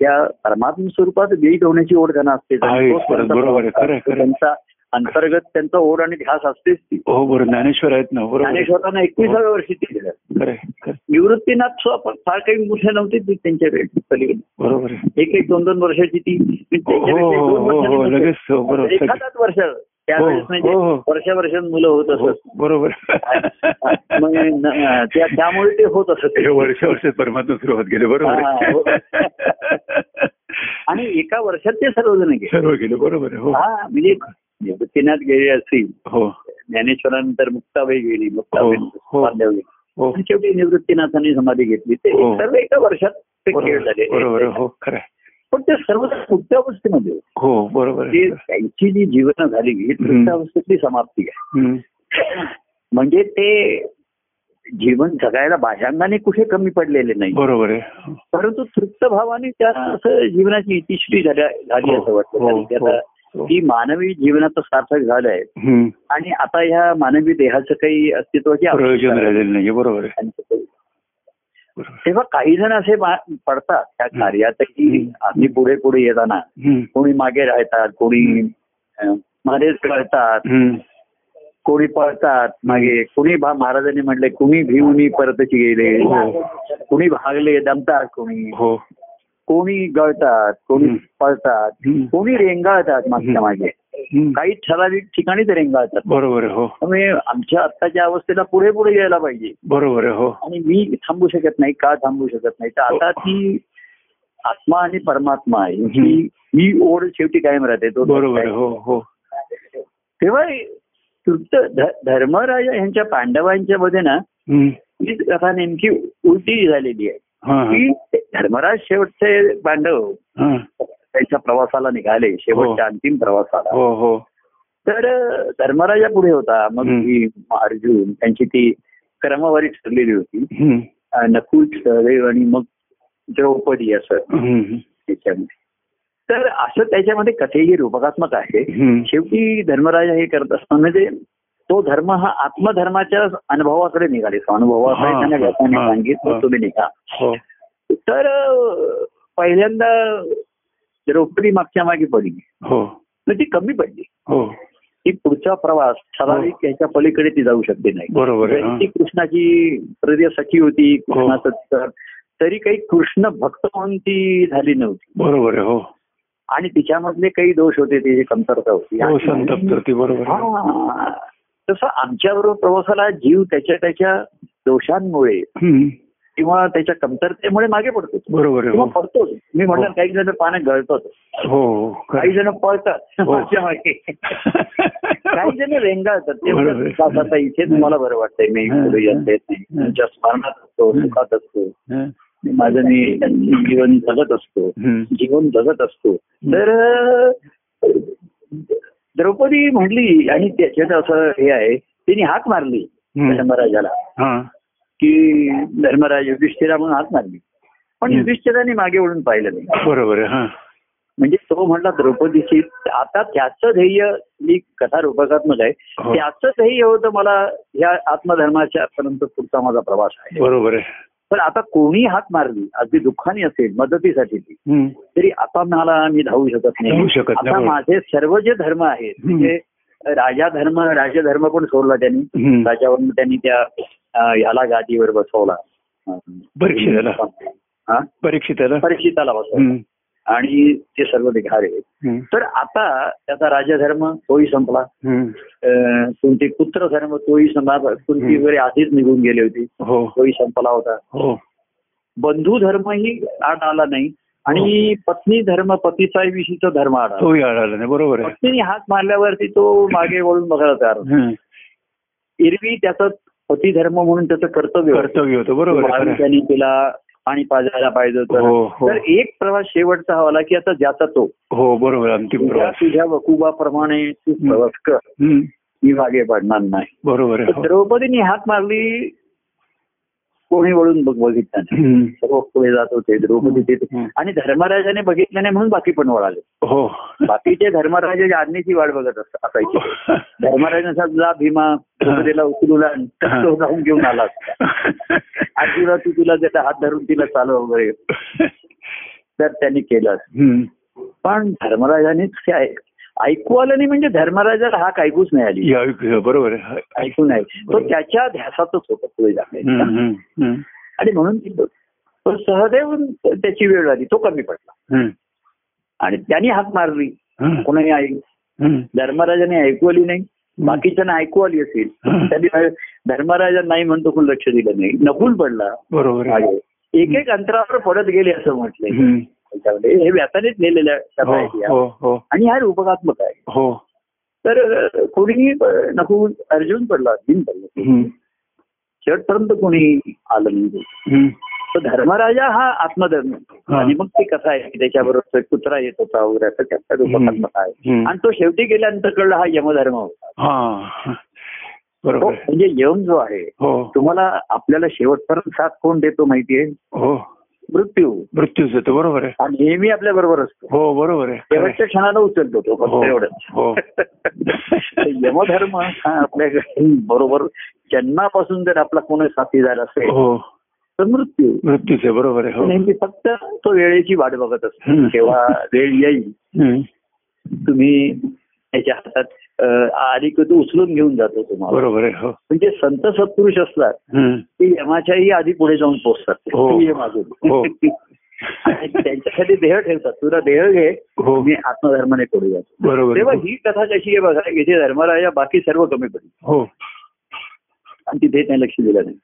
त्या परमात्म स्वरूपात वेळी होण्याची ओढ त्यांना असते त्यांचा अंतर्गत त्यांचा ओढ आणि ध्यास असतेच ती. हो बरोबर. ज्ञानेश्वर आहेत ना. ज्ञानेश्वरांना एकविसाव्या वर्षी ते. निवृत्तीनाथ फार काही मोठे नव्हते ती त्यांच्या वेळी पलीकडे. बरोबर एक एक दोन दोन वर्षाची ती. हो हो हो हो हो, एखादाच वर्ष त्यावेळेस हो, म्हणजे हो, हो. वर्षा वर्षात मुलं होत असत. बरोबर. त्यामुळे ते होत असत. वर्ष वर्ष परमात्मा सुरुवात गेले बरोबर. आणि एका वर्षात ते सर्वजण गेले. सर्व गेले बरोबर हो. म्हणजे निवृत्तीनाथ गेले असतील हो. ज्ञानेश्वरानंतर मुक्ताबाई गेली मुक्ताबाई गेली. शेवटी निवृत्तीनाथांनी समाधी घेतली. ते. सर्व एका वर्षात ते खेळ झाले बरोबर हो खरं. पण ते सर्व होते. हो बरोबर त्यांची जी जीवन झाली ही अवस्थेतली समाप्ती आहे. म्हणजे ते जीवन जगायला बाह्यांगाने कुठे कमी पडलेले नाही बरोबर आहे परंतु तृप्त भावाने त्या असं जीवनाची इतिश्री झाल्या झाली हो, असं वाटतं हो, की हो. ही मानवी जीवनाचं सार्थक झालंय. आणि आता ह्या मानवी देहाचं काही अस्तित्वाची प्रयोजन राहिलेलं नाही बरोबर आहे. तेव्हा काही जण असे पडतात त्या कार्यातही. आम्ही पुढे पुढे येताना. कोणी मागे राहतात कोणी मध्येच कळतात. कोणी पळतात मागे कुणी महाराजांनी म्हटले कुणी भिवून परतची गेले हो. कुणी भागले दमतात कोणी हो कोणी गळतात कोणी. पळतात. कोणी रेंगाळतात मागच्या मागे. काही ठराविक ठिकाणीच रेंगाळतात. बरोबर हो. त्यामुळे आमच्या आत्ताच्या अवस्थेला पुढे पुढे यायला पाहिजे. बरोबर हो. आणि मी थांबू शकत नाही का थांबू शकत नाही? तर आता ती आत्मा आणि परमात्मा आहे ही ही ओढ शेवटी कायम राहते तो बरोबर हो हो. तेव्हा धर्मराजा यांच्या पांडवांच्या मध्ये ना. ही कथा नेमकी उलटी झालेली आहे. हा हा. की धर्मराज शेवटचे पांडव हा. त्यांच्या प्रवासाला निघाले. शेवटच्या अंतिम प्रवासाला. हो हो. तर धर्मराजा पुढे होता. मग. ही अर्जुन त्यांची ती क्रमवारी ठरलेली होती. नकुल सहदेव आणि मग द्रौपदी असं. त्याच्यामध्ये. तर असं त्याच्यामध्ये कथेही रूपकात्मक आहे. शेवटी धर्मराजा हे करत असताना म्हणजे तो धर्म हा आत्मधर्माच्या अनुभवाकडे निघाले. अनुभवाकडे हा, त्यांना हा, सांगितलं हा. तुम्ही निघा. हो. तर पहिल्यांदा द्रौपदी मागच्या मागे पडली. हो. तर ती कमी पडली. हो. ती पुढचा प्रवास ठराविक ह्याच्या पलीकडे ती जाऊ शकते नाही. बरोबर हा. ती कृष्णाची हृदय सखी होती कृष्णाचं तर- तरी काही कृष्ण भक्त म्हणून ती झाली नव्हती. बरोबर हो. आणि तिच्यामधले काही दोष होते त्याची कमतरता होती. हो बरोबर. हा. तसं आमच्याबरोबर प्रवासाला जीव त्याच्या त्याच्या दोषांमुळे. किंवा त्याच्या कमतरतेमुळे मागे पडतो बरोबर हो पडतोच मी म्हटलं हो. काही जण पाण्यात गळतात हो हो. काही जण पळतात हो. मागे काही जण रेंगाळतात ते आता इथे तुम्हाला बरं वाटतंय मी. पुढे येत नाही. तुमच्या स्मरणात असतो. सुखात असतो. माझं मी जीवन जगत असतो. जीवन जगत असतो तर द्रौपदी म्हटली आणि त्याच्यात असं हे आहे तिने हाक मारली हम्म. की धर्मराज युधिष्ठिरा म्हणून हाक मारली पण. युधिष्ठिराने मागे वळून पाहिलं नाही बरोबर म्हणजे तो म्हटला द्रौपदीची आता त्याचं ध्येय मी कथा रूपकात्मक आहे हो. त्याचं ध्येय होतं मला ह्या आत्मधर्माच्या पर्यंत पुढचा माझा प्रवास आहे बरोबर आहे पण आता कोणी हाक मारली अगदी दुःखाने असेल मदतीसाठी ती. तरी आता मला मी धावू शकत नाही आता. माझे सर्व जे धर्म आहेत. म्हणजे राजा धर्म राजधर्म पण सोडला त्यांनी. राजावरून त्यांनी त्या ह्याला गादीवर बसवला. परीक्षिताला. हा? परीक्षिताला? परीक्षिताला बसवला. आणि ते सर्व निघाले हम्म. तर आता त्याचा राजधर्म तोही संपला. तुमचे पुत्र धर्म तोही संपला. कुंती. वगैरे आधीच निघून गेली होती. हो. तोही संपला होता. हो. बंधू धर्मही आठ आला नाही. आणि पत्नी धर्म पतीचा विषयीचा धर्म तोही आढळला नाही. बरोबर आहे. पत्नीने हात मारल्यावरती तो मागे वळून बघायला तयार. एरवी त्याचं पती धर्म म्हणून त्याचं कर्तव्य. कर्तव्य होतं. बरोबर. भाविकांनी तिला पाणी पाजायला पाहिजे होतं. हो हो. तर एक प्रवास शेवटचा हवाला की आता ज्याचा तो. हो बरोबर. अंतिम तुझ्या प्रवास. तुझ्या वकुबाप्रमाणे तू हं. प्रवास कर. मी मागे पडणार नाही. बरोबर हो. द्रौपदीने हात मारली. कोणी वळून बघ बघितलं नाही. हम्म. सर्व पुढे जात होते द्रौपदी तिथे. हं. आणि धर्मराजाने बघितलं नाही म्हणून बाकी पण वळाले. हो. बाकीचे धर्मराजाच्या आज्ञेची वाट बघत असायची. धर्मराजाने सांगितलं, जा भीमा द्रौपदीला तर तो जाऊन घेऊन आला असता. अर्जुना तू तुला त्याचा हात धरून तिला चालव वगैरे. तर त्यांनी केलं. पण धर्मराजानेच ते ऐक- आलं नाही म्हणजे धर्मराजाला हाक ऐकूच नाही आली बरोबर ऐकू नाही तो त्याच्या ध्यासातच होता पुढे हम्म, जाणे हम्म, हम्म. आणि म्हणून ती- सहदेव त्याची वेळ आली तो कमी पडला. आणि त्यांनी हाक मारली हम्म. कोणी ऐक. धर्मराजाने ऐकू आली नाही बाकीच्यांना ऐकू आली असेल. त्यांनी धर्मराजा नाही म्हणतो कोण लक्ष दिलं नाही नकुल पडला बरोबर. एक एक अंतरावर पडत गेले असं म्हटलंय. त्याच्यामध्ये हे व्यासानेच लिहिलेल्या कथा हो. हो हो. आणि हा रूपकात्मक आहे. हो. तर अ, नकुल अर्जुन पडला भीम पडला. शेवटपर्यंत कोणी आलं नाही. हम्म. तर धर्मराजा हा आत्मधर्म. आणि मग ते कसं आहे की त्याच्याबरोबर कुत्रा येत होता वगैरे असं त्याचा रूपकात्मक आहे. आणि तो शेवटी गेल्यानंतर कळला हा यमधर्म होता. हा. म्हणजे यम जो आहे तुम्हाला आपल्याला शेवटपर्यंत साथ कोण देतो माहितीये मृत्यू. मृत्यूच येतो बरोबर आहे. हा नेहमी आपल्या बरोबर असतो. हो बरोबर आहे. शेवटच्या क्षणाला उचलतो तो हो फक्त एवढंच. हो. यमधर्म हा आपल्या बरोबर जन्मापासून जर आपला कोणी साथीदार असेल हो. तर मृत्यू. मृत्यूच आहे बरोबर आहे हो. नेहमी फक्त तो वेळेची वाट बघत असतो. तेव्हा वेळ येईल. तुम्ही त्याच्या हातात अं, आली की तो उचलून घेऊन जातो तुम्हाला. बरोबर आहे म्हणजे संत सत्पुरुष असतात. ते यमाच्याही आधी पुढे जाऊन पोहोचतात. हो. हो. त्यांच्यासाठी देह ठेवतात. तुला देह घे हो. मी आत्मधर्माने पुढे जातो. बरोबर तेव्हा. ही. कथा कशी आहे बघा इथे धर्मराजा बाकी सर्व कमी पडली. हो. आणि तिथे त्यांनी लक्ष दिलं नाही.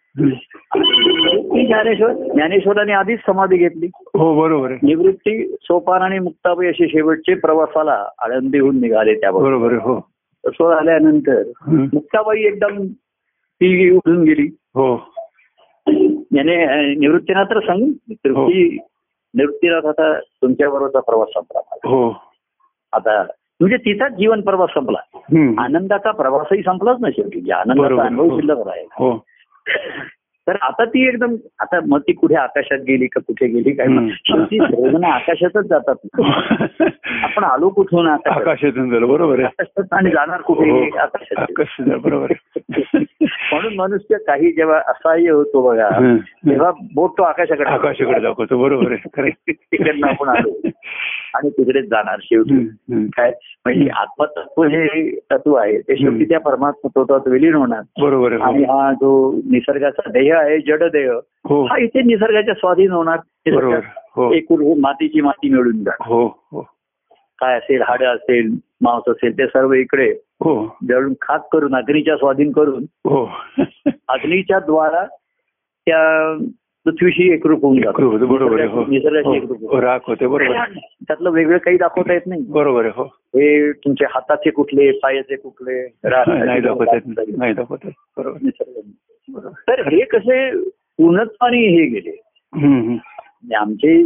ज्ञानेश्वर ज्ञानेश्वरांनी आधीच समाधी घेतली. हो बरोबर निवृत्ती सोपान आणि मुक्ताबाई असे शेवटचे प्रवासाला आळंदीहून निघाले त्याबरोबर. हो. तसं झाल्यानंतर. मुक्ताबाई एकदम ती उठून गेली. हो. याने निवृत्तीनाथ तर सांग. निवृत्ती निवृत्तीनाथ आता तुमच्या बरोबरचा प्रवास संपला. हो. आता म्हणजे तिचाच जीवन प्रवास संपला. आनंदाचा प्रवासही संपलाच ना शेवटी. म्हणजे आनंदाचा. अनुभव हो. शिल्लक हो. तर आता ती एकदम आता मग ती कुठे आकाशात गेली का कुठे गेली काय. शेवटी सर्वजण आकाशातच जातात. आपण आलो कुठून आकाशात? आकाशातून बरोबर आहे. आकाशात आणि जाणार कुठे? हो. आकाशात. आकाश बरोबर म्हणून मनुष्य काही जेव्हा असहाय्य होतो बघा. तेव्हा बोट तो आकाशाकडे आकाशाकडे दाखवतो बरोबर आहे. तिकडनं आपण आलो. आणि तिकडेच जाणार शेवटी. काय? म्हणजे आत्मतत्व हे तत्व आहे ते शेवटी. त्या परमात्मा तत्वात विलीन होणार. बरोबर आणि हो. जो निसर्गाचा देह आहे जड देह हो. हा इथे निसर्गाच्या स्वाधीन होणार. बरोबर हो. एक मातीची माती मिळून जाणार. हो काय असेल हाडं असेल मांस असेल ते सर्व इकडे जळून खाक करून अग्नीच्या स्वाधीन करून अग्नीच्या द्वारा त्या पृथ्वीशी एकरूप होऊन जातो. बरोबर हो. निसर्गाशी एकरूप हो, होतो. राख होते बरोबर. त्यातलं वेगळं काही दाखवता येत नाही. बरोबर हो. हे तुमचे हाताचे कुठले पायाचे कुठले नाही दाखवत. बरोबर. निसर्ग तर हे कसे पूर्णत्वाने हे गेले? आमचे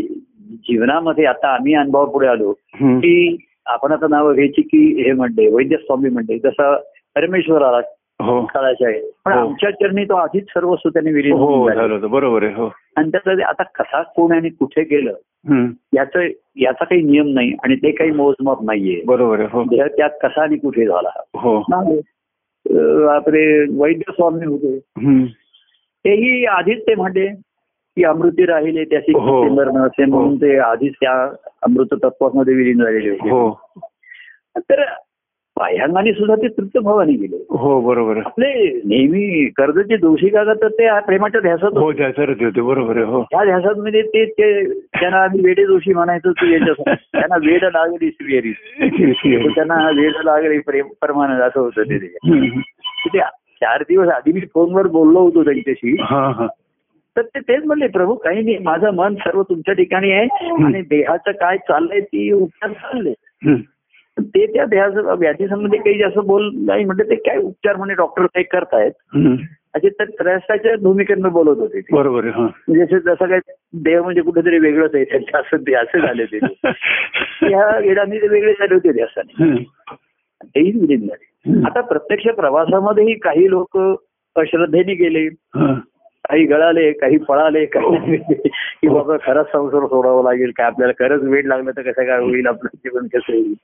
जीवनामध्ये आता आम्ही अनुभवापुढे आलो हम्म. की आपण आता नाव घ्यायची की हे म्हणते वैद्य स्वामी म्हणते जसं परमेश्वर आला हो. काळाचे आहे. पण हो. आमच्या चरणी तो आधीच सर्वस्व त्याने विलीन हो बरोबर आहे हो. आणि त्याचं आता कसा कोण आणि कुठे गेलं. याचं याचा काही नियम नाही आणि ते काही मोजमाप नाहीये. बरोबर आहे हो. देह त्यात कसा आणि कुठे झाला. हो. आपले वैद्य स्वामी होते. तेही आधीच ते म्हणले की अमृती राहिले त्याची. चिंबर नसे म्हणून ते आधीच त्या अमृत तत्वामध्ये विलीन झालेले होते. तर बाह्यांगाने सुद्धा ते तृप्त भावाने गेले. हो बरोबर. आपले नेहमी कर्जचे दोषी कागद तर ते प्रेमाच्या ध्यासात हो रथ होते बरोबर हो. त्या ध्यासात मध्ये ते त्यांना आम्ही वेडे दोषी म्हणायचो तू याच्या त्यांना वेड लागली स्वीरी त्यांना वेड लागली प्रेम परमानंद असं होतं ते. चार दिवस आधी मी फोनवर बोललो होतो त्यांच्याशी. तर ते तेच म्हणले प्रभू काही नाही माझं मन सर्व तुमच्या ठिकाणी आहे आणि देहाचं काय चाललंय ती उपचार चालले. ते त्या व्याधी संबंधी काही जास्त बोल नाही म्हणजे ते काय उपचार म्हणे डॉक्टर काही करतायत. असे तर त्रयस्थाच्या भूमिकेनं बोलत होते. बरोबर म्हणजे जसं काय देव म्हणजे कुठेतरी वेगळंच आहे त्यांचं असं ते असं झाले ते ह्या वेळाने ते वेगळे झाले होते हम्म. तेही विलीन झाले आता प्रत्यक्ष प्रवासामध्येही काही लोक अश्रद्धेने गेले. काही गळाले काही पळाले काही. की बाबा खरंच संसार सोडावा लागेल काय आपल्याला खरंच वेळ लागलं तर कसं काय होईल आपलं जीवन कसं होईल.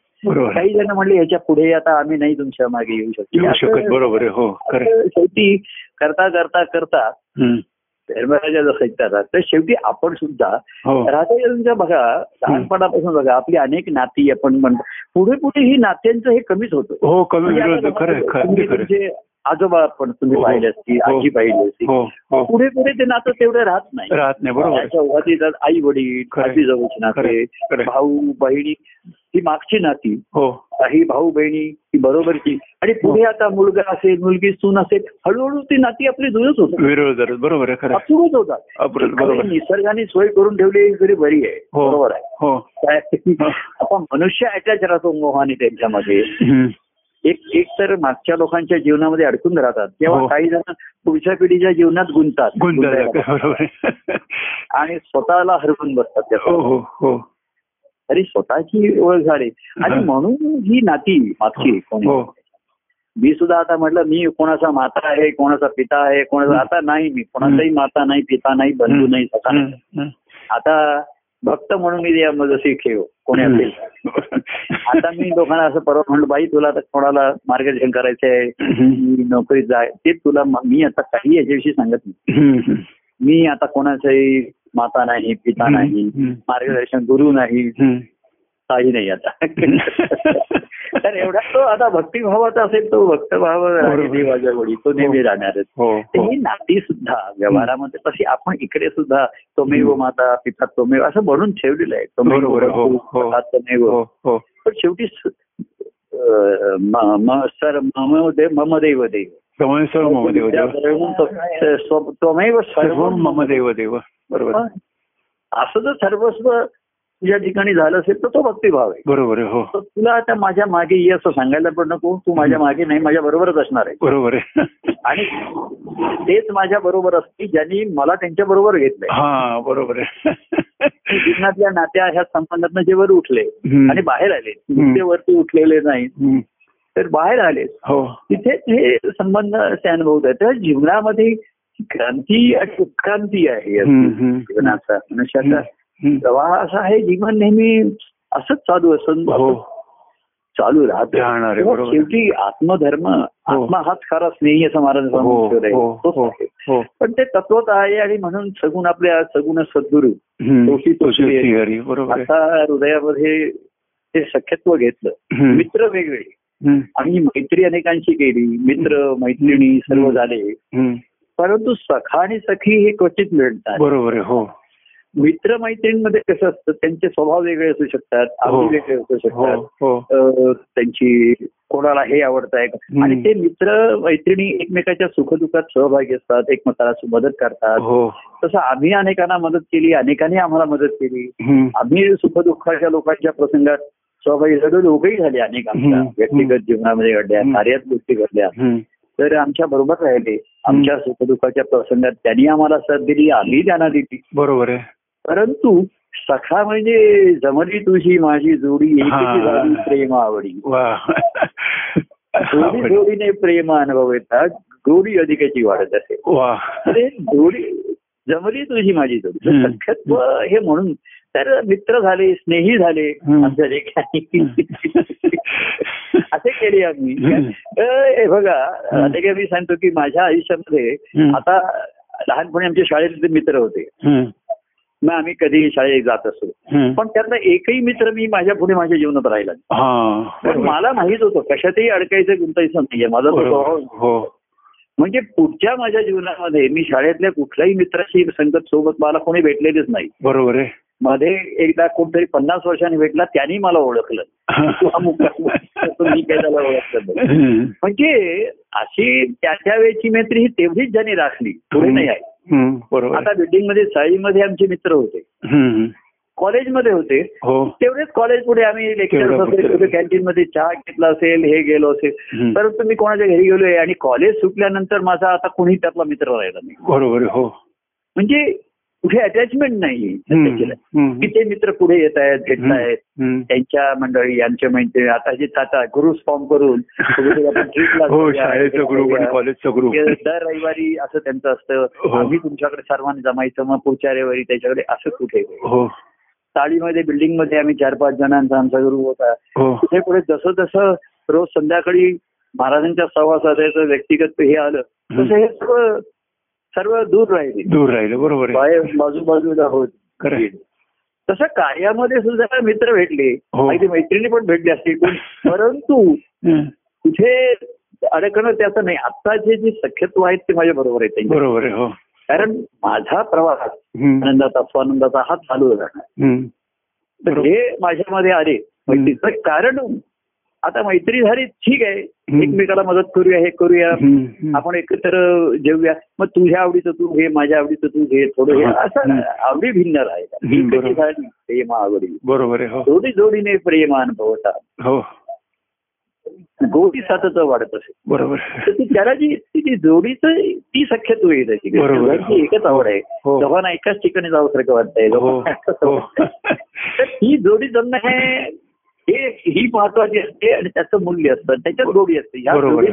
काही जण म्हणले याच्यापुढे आता आम्ही नाही तुमच्या मागे येऊ शकतो बरोबर हो शेवटी करता करता करता. धर्मराजा जसं येतात तर शेवटी आपण सुद्धा हो राजा बघा लहानपणापासून बघा आपली अनेक नाती आपण म्हणतो पुढे पुढे ही नात्यांचं हे कमीच होतं हो कमी आता आजोबा पण तुम्ही हो, पाहिले असतील हो. आजी पाहिली असतील. हो हो. पुढे पुढे ते नातं तेवढं राहत नाही. राहत नाही बरोबर. आई वडील. आजी जवळची नाते. भाऊ बहिणी ही मागची नाती. हो. काही भाऊ बहिणी ही बरोबरची. आणि पुढे आता मुलगा असेल मुलगी सून असेल हळूहळू ती नाती आपली जुळत होतात. बरोबर. अचूकच होतात. निसर्गाने सोय करून ठेवली तरी बरी आहे. हो. बरोबर आहे. हो. काय? आपण मनुष्य अटॅच राहतो मोहाने त्यांच्यामध्ये. एक एक तर मागच्या लोकांच्या जीवनामध्ये अडकून राहतात. हो. तेव्हा काही जण पुढच्या पिढीच्या जीवनात आहे. आणि स्वतःला हरवून बसतात हो त्यात हो. हो स्वतःची ओळख झाली. आणि हा. म्हणून ही नाती मागची कोणी. हो. मी सुद्धा आता म्हटलं मी कोणाचा माता आहे कोणाचा पिता आहे कोणाचा आता नाही मी. कोणाचाही माता नाही पिता नाही बंधू नाही. हम्म. आता भक्त म्हणून मी जशी ठेव कोणी असेल आता मी लोकांना असं परवा म्हणलं बाई तुला आता कोणाला मार्गदर्शन करायचं आहे नोकरीत जाय ते तुला म- आता काही याच्याविषयी सांगत नाही. मी आता कोणाचाही माता नाही पिता नाही. मार्गदर्शन गुरु नाही. काही नाही आता. तर एवढा तो आता भक्तिभावाचा असेल तो भक्तभाव. देवाच्या वडी तो नेहमी राहणारच हो हो ही नाती सुद्धा व्यवहारामध्ये तशी आपण इकडे सुद्धा तोमेव माता पिता तोमेव असं म्हणून ठेवलेलं आहे तोमेव. हो, हो. तमेव. हो हो पण शेवटी सर मम देव मम देव देव समय सर्व मम देव देव बरोबर. असं जर सर्वस्व तुझ्या ठिकाणी झालं असेल तर तो भक्तिभाव आहे. बरोबर आहे हो. तुला आता माझ्या मागे ये असं सांगायला पण नको. तू माझ्या मागे नाही माझ्या बरोबरच असणार आहे. बरोबर आहे. आणि तेच माझ्या बरोबर असतील ज्यांनी मला त्यांच्या बरोबर घेतलंय. हा बरोबर आहे. जीवनातल्या नात्या ह्या संबंधातनं जे वर उठले. आणि बाहेर आले. नुसते वरती उठलेले नाही. तर बाहेर आले. हो. तिथे हे संबंध असे अनुभवत आहेत. तर जीवनामध्ये क्रांती आणि उत्क्रांती आहे. जीवनाचा मनुष्याचा. प्रवाह असा आहे जीवन नेहमी असंच चालू असं हो. चालू राहत. राहणार. शेवटी आत्मधर्म आत्मा हाच खरा स्नेही असं महाराज हो हो हो. हो. पण ते तत्वत आहे आणि म्हणून सगुण आपल्या सगुण सद्गुरू आता हृदयामध्ये ते सख्यत्व घेतलं. मित्र वेगळे. हम्म. आणि मैत्री अनेकांशी केली. मित्र मैत्रिणी सर्व झाले. परंतु सखा आणि सखी हे क्वचित मिळतात. बरोबर हो. मित्र मैत्रिणीमध्ये कसं असतं त्यांचे स्वभाव वेगळे असू शकतात हो. आवडी वेगळे असू हो शकतात हो अ, त्यांची कोणाला हे आवडत आहे. आणि ते मित्र मैत्रिणी एकमेकाच्या सुखदुःखात सहभागी असतात एकमेकाला मदत करतात हो तसं आम्ही अनेकांना मदत केली अनेकांनी आम्हाला मदत केली. आम्ही सुखदुःखाच्या लोकांच्या प्रसंगात सहभागी झालो लोकही झाले अनेक आमच्या. व्यक्तिगत जीवनामध्ये घडल्या. कार्यात गोष्टी घडल्या. तर आमच्या बरोबर राहिले आमच्या सुखदुःखाच्या प्रसंगात त्यांनी आम्हाला साथ दिली आम्ही त्यांना दिली बरोबर आहे परंतु सखा म्हणजे जमली तुझी माझी जोडी. झाली प्रेम आवडी जोडी जोडीने प्रेम अनुभव येतात गोडी अधिकाची वाढत असे. अरे जोडी जमली तुझी माझी जोडी. सख्यत्व हे म्हणून तर मित्र झाले स्नेही झाले. आमच्या असे केले आम्ही. हे बघा आता काय मी सांगतो की माझ्या आयुष्यामध्ये. आता लहानपणी आमच्या शाळेतले मित्र होते. मग आम्ही कधी शाळेत जात असतो. पण त्यातला एकही मित्र मी माझ्या पुढे माझ्या जीवनात राहिला पण. मला माहीत होतं कशातही अडकायचं गुंतायचं नाहीये माझा तो स्वभाव. हो म्हणजे पुढच्या माझ्या जीवनामध्ये मी शाळेतल्या कुठल्याही मित्राशी संगत सोबत मला कोणी भेटलेलेच नाही बरोबर आहे मध्ये एकदा कोणतरी पन्नास वर्षांनी भेटला त्यांनी मला ओळखलं मी काय त्याला ओळखलं. म्हणजे अशी त्या त्या वेळची मैत्री ही तेवढीच ज्यांनी राखली पुढे नाही आहे. बरोबर आता बिल्डिंगमध्ये शाळेमध्ये आमचे मित्र होते हम्म. कॉलेजमध्ये होते हो तेवढेच कॉलेज पुढे आम्ही लेक्चर कॅन्टीन मध्ये चहा घेतला असेल हे गेलो असेल. परंतु मी कोणाच्या घरी गेलोय आणि कॉलेज सुटल्यानंतर माझा आता कोणी त्यातला मित्र राहिला नाही बरोबर. हो म्हणजे कुठे अटॅचमेंट नाही. की ते मित्र पुढे येत आहेत भेटत आहेत. हम्म. त्यांच्या मंडळी यांच्या मैत्री आता जे आता ग्रुप फॉर्म करून हो की दर रविवारी असं त्यांचं असतं. हो. आम्ही तुमच्याकडे सर्वांनी जमायचं मग पुढच्या रविवारी त्याच्याकडे असं कुठे हो. चाळीमध्ये बिल्डिंगमध्ये आम्ही चार पाच जणांचा आमचा ग्रुप होता. तिथे पुढे जसं जसं रोज संध्याकाळी महाराजांच्या सहवासाचं व्यक्तिगत हे आलं तसं हे सर्व सर्व दूर राहिले दूर राहिलं बरोबर आहे बाजूबाजूला होत आहे. तसं कार्यामध्ये सुद्धा मित्र भेटले हो. अगदी मैत्रिणी पण भेटली असतील पण परंतु. कुठे अडकणं त्याचं नाही आत्ताचे जे सख्यत्व आहेत ते माझ्या बरोबर आहेत त्यांचे. बरोबर आहे हो कारण माझा प्रवास. आनंदाचा स्वानंदाचा हा चालू राहणार. तर. हे माझ्यामध्ये आले कारण आता मैत्री झाली ठीक आहे. एकमेकाला मदत करूया हे करूया. आपण एकत्र जेवूया मग तुझ्या आवडीचं तू घे माझ्या आवडीचं तू घे थोडं हे हा. असं. आवडी भिन्न राहिला ही प्रेम आवडी बरोबर आहे हो. जोडी जोडीने प्रेम अनुभवता हो. गोडी सातत वाढत असेल बरोबर. तर ती त्याला जी ती जोडीचं ती सख्यत्व येत आहे. दोघांची एकच आवड आहे. हो. दोघांना एकाच ठिकाणी वाटतंय. हो एकच हो. आवडतंय. तर ही जोडी जमणं हे हे ही महत्वाची असते आणि त्याचं मूल्य असतं त्याच्यात गोडी असते. या थोडी.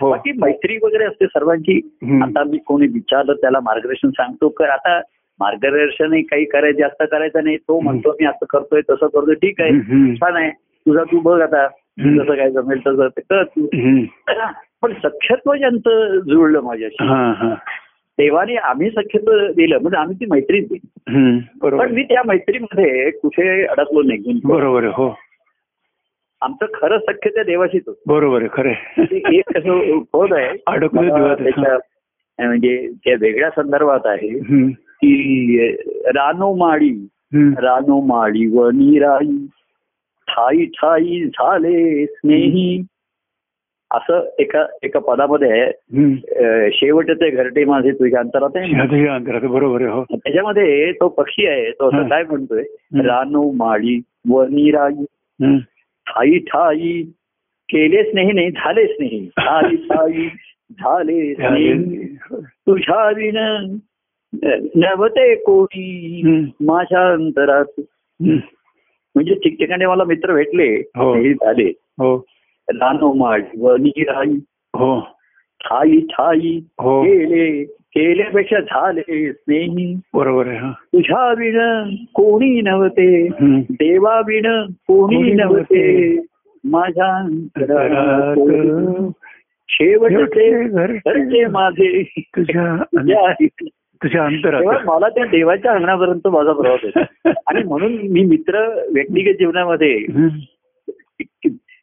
हो. बाकी मैत्री वगैरे असते सर्वांची. आता मी कोणी विचारलं त्याला मार्गदर्शन सांगतो. कर आता मार्गदर्शन काही करायचं जास्त करायचं नाही. तो म्हणतो मी असं करतोय तसं करतोय. ठीक आहे. छान आहे. तुझा तू बघ आता. जसं काय जमेल तसं ते कर तू. पण सख्यत्व ज्यांचं जुळलं माझ्याशी देवाने आम्ही सख्यत्व दिलं. म्हणजे आम्ही ती मैत्री दिली. पण मी त्या मैत्रीमध्ये कुठे अडकलो नाही. बरोबर हो. आमचं खरं सख्य त्या देवाशीच होतं. बरोबर आहे खरं एक असं पद आहे. म्हणजे त्या वेगळ्या संदर्भात आहे हम्म. की रानो माळी हम्म. रानो माळी व निराई ठाई ठाई झाले स्नेही. असं एका एका पदामध्ये आहे. हम्म. शेवटचे घरटे माझे तुझ्या अंतरात आहे. अंतरात बरोबर आहे त्याच्यामध्ये तो पक्षी आहे तो असं काय म्हणतोय. रानो माळी व निराई. ठाई ठाई केलेच नाही नाही झालेच नाही. ठाई ठाई झाले तुझ्या विण नवते कोणी. माझ्या अंतरात. म्हणजे ठिकठिकाणी मला मित्र भेटले हो. झाले. हो. रानो माळी व निराई. हो. ठाई ठाई हो. केले केल्यापेक्षा झाले स्नेही. बरोबर आहे तुझ्या विण कोणी नव्हते. देवा विण कोणी नव्हते. माझ्या शेवटचे माझे. तुझ्या तुझ्या अंतरात. मला त्या देवाच्या अंगणापर्यंत माझा प्रवास होता. आणि म्हणून मी मित्र व्यक्तिगत जीवनामध्ये.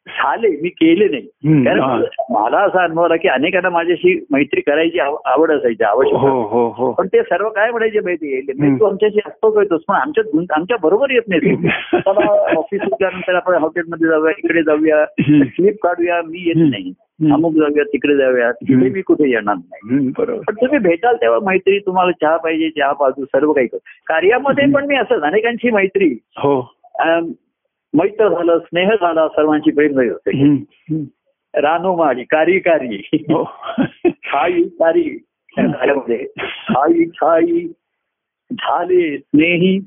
झाले मी केले नाही. कारण. मला असा अनुभव आला की अनेकांना माझ्याशी मैत्री करायची आव- आवड असायची आवश्यक हो हो हो पण ते सर्व काय म्हणायचे माहिती हम्म. तू आमच्याशी असतो करतोस पण आमच्या आमच्या बरोबर येत नाही चला ऑफिस सुटल्यानंतर आपण हॉटेलमध्ये जाऊया इकडे जाऊया. स्लिप काढूया मी येत. नाही. अमुक जाऊया तिकडे जाऊया हम्म. मी कुठे येणार नाही बरोबर पण तुम्ही भेटाल तेव्हा मैत्री तुम्हाला चहा पाहिजे चहा पाजू सर्व काही कर कार्यामध्ये पण मी असं अनेकांची मैत्री हो मैत्र झालं स्नेह झाला सर्वांची प्रेम होते हम्म. हम्म. रानो माळी कारी कारी. हो. छाई कारी. छाई छाई. झाले स्नेही.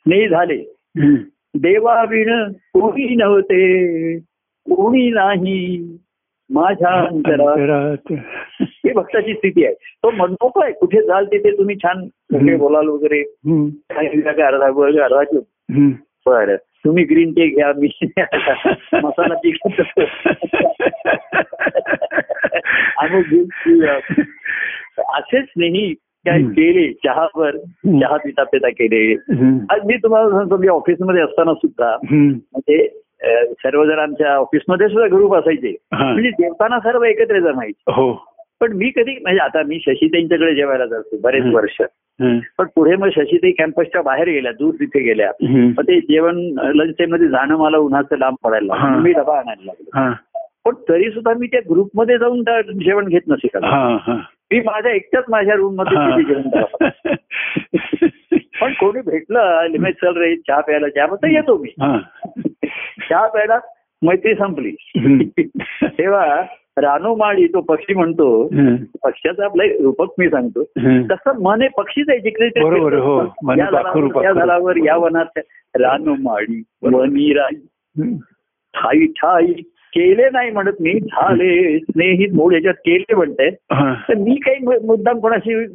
स्नेही झाले. हम्म. देवा विण कोणी नव्हते कोणी नाही. माझ्या अंतरात. ही भक्ताची स्थिती आहे. तो म्हणतो काय कुठे जाल तिथे तुम्ही छान. बोलाल वगैरे. अर्धा अर्धा. बरं. तुम्ही ग्रीन टी घ्या मी मसाला टी घेतो. असेच नाही काय. केले चहावर. चहा पिता पिता केले. आज मी तुम्हाला सांगतो मी ऑफिसमध्ये असताना सुद्धा. म्हणजे सर्वजण आमच्या ऑफिसमध्ये सुद्धा ग्रुप असायचे. म्हणजे जेवताना सर्व एकत्र जमायचे हो पण मी कधी म्हणजे आता मी शशी त्यांच्याकडे जेवायला जातो बरेच. वर्ष. पण पुढे मग शशीताई कॅम्पसच्या बाहेर गेल्या दूर तिथे गेल्या. मग ते जेवण लंच टाइममध्ये जाणं मला उन्हाचं लांब पडायला मी डबा आणायला लागलो. पण तरी सुद्धा मी त्या ग्रुपमध्ये जाऊन जेवण घेत नसे का. मी माझ्या एकट्याच माझ्या रूममध्ये जेवण. पण कोणी भेटलं लिमिट चल रे चहा प्यायला चहा तर येतो मी. चहा प्यायला मैत्री संपली. तेव्हा रानू माळी तो पक्षी म्हणतो. पक्षाचं आपलं रूपक मी सांगतो. तसं मन हे पक्षीच आहे जिकडे हो. मन या झाडावर. या वनात रानू माळी वनी राई. ठाई ठाई केले नाही म्हणत मी झाले स्नेहित मूळ याच्यात केले म्हणते. तर मी काही मुद्दाम कोणाशी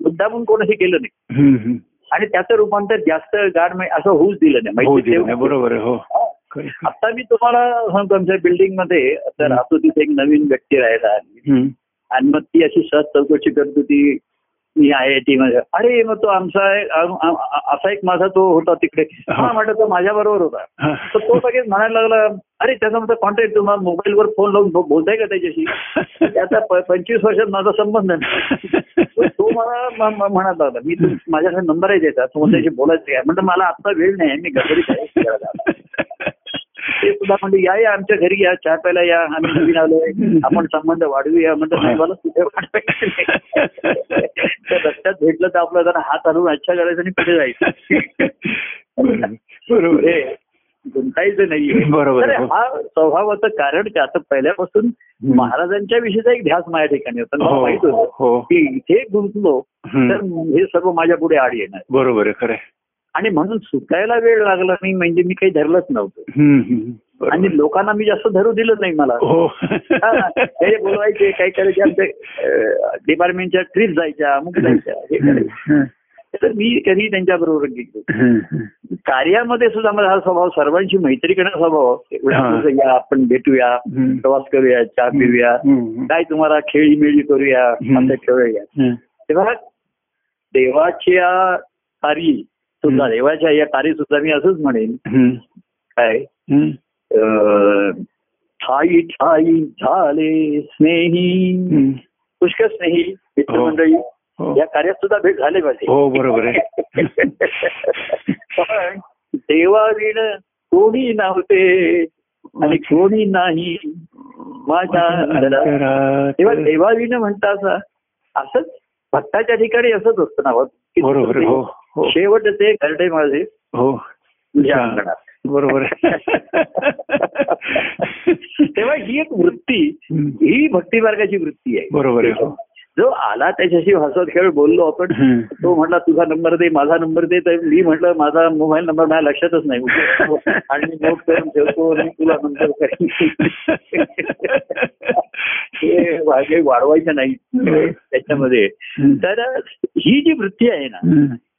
मुद्दामून कोणाशी केलं नाही. आणि त्याचं रूपांतर जास्त मै- असं होऊच दिलं नाही बरोबर हो. आता मी तुम्हाला सांगतो आमच्या बिल्डिंगमध्ये आता राहतो तिथे एक नवीन व्यक्ती राहायला आली. आणि मग ती अशी सहज चौकशी करत होती मी आय आय टी मध्ये अरे मग तो आमचा असा एक माझा तो होता तिकडे. हा. म्हटलं तो माझ्या बरोबर होता. तर तो लगेच म्हणायला लागला अरे त्याचा माझा कॉन्टॅक्ट तुम्हाला मोबाईलवर फोन लावून बोलताय का त्याच्याशी? त्याचा प- पंचवीस वर्षात माझा संबंध नाही. तो मला म्हणायला लागला मी माझ्याकडे नंबर आहे त्याचा तू त्याशी बोलायचं आहे म्हणलं मला आता वेळ नाही मी गडबडीत आहे. फिरायला जाणार. ते सुद्धा म्हणजे या या आमच्या घरी या चहा प्यायला या आम्ही नवीन आलोय आपण संबंध वाढवूया. म्हणलं नाही मला कुठे वाढवायचं रस्त्यात भेटलं तर आपलं जरा हात हलवून अच्छा करायचं आणि पुढे जायचं. बरोबर. गुंतायचं नाहीये. बरोबर हो. हा स्वभावाचं कारण काय? आता पहिल्यापासून महाराजांच्या विषयीचा एक ध्यास माझ्या ठिकाणी होता. मला हो, माहीत होतं हो. की इथे गुंतलो. तर हे सर्व माझ्या पुढे आड येणार. बरोबर आहे खरं. आणि म्हणून सुटायला वेळ लागला नाही म्हणजे मी काही धरलंच नव्हतं. आणि लोकांना मी जास्त धरू दिलं नाही मला हो हा, बोलवायचे काही करायचे आमच्या डिपार्टमेंटच्या ट्रिप जायच्या अमुक जायच्या हे करायचे. तर मी कधी त्यांच्या बरोबर गेलो. कार्यामध्ये सुद्धा माझा हा स्वभाव सर्वांशी मैत्री करण्याचा स्वभाव या आपण भेटूया. प्रवास करूया चहा पिऊया. काय तुम्हाला खेळी मेळी करूया खेळूया. तेव्हा देवाच्या कार्य सुद्धा. देवाच्या या कार्य सुद्धा मी असंच म्हणेन. काय? ठाई ठाई झाले स्नेही. पुष्कळ स्नेही मित्रमंडळी. हो. या कार्यात सुद्धा भेट झाले पाहिजे हो बरोबर आहे. पण देवाविण कोणी नव्हते आणि कोणी नाही माझ्या. तेव्हा देवाविण म्हणता असं असंच भक्ताच्या ठिकाणी असंच असतं ना बरोबर हो हो. शेवट ते करडे माझे हो तुझ्या हा. अंगणात बरोबर. तेव्हा ही एक वृत्ती. ही भक्ती मार्गाची वृत्ती आहे बरोबर आहे हो. जो आला त्याच्याशी हसत खेळ बोललो आपण. तो म्हटला तुझा नंबर दे माझा नंबर दे तर मी म्हटलं माझा मोबाईल नंबर माझ्या लक्षातच नाही आणि मी नोट करून ठेवतो आणि तुला नंतर हे वाढवायचं नाही त्याच्यामध्ये. तर ही जी वृत्ती आहे ना.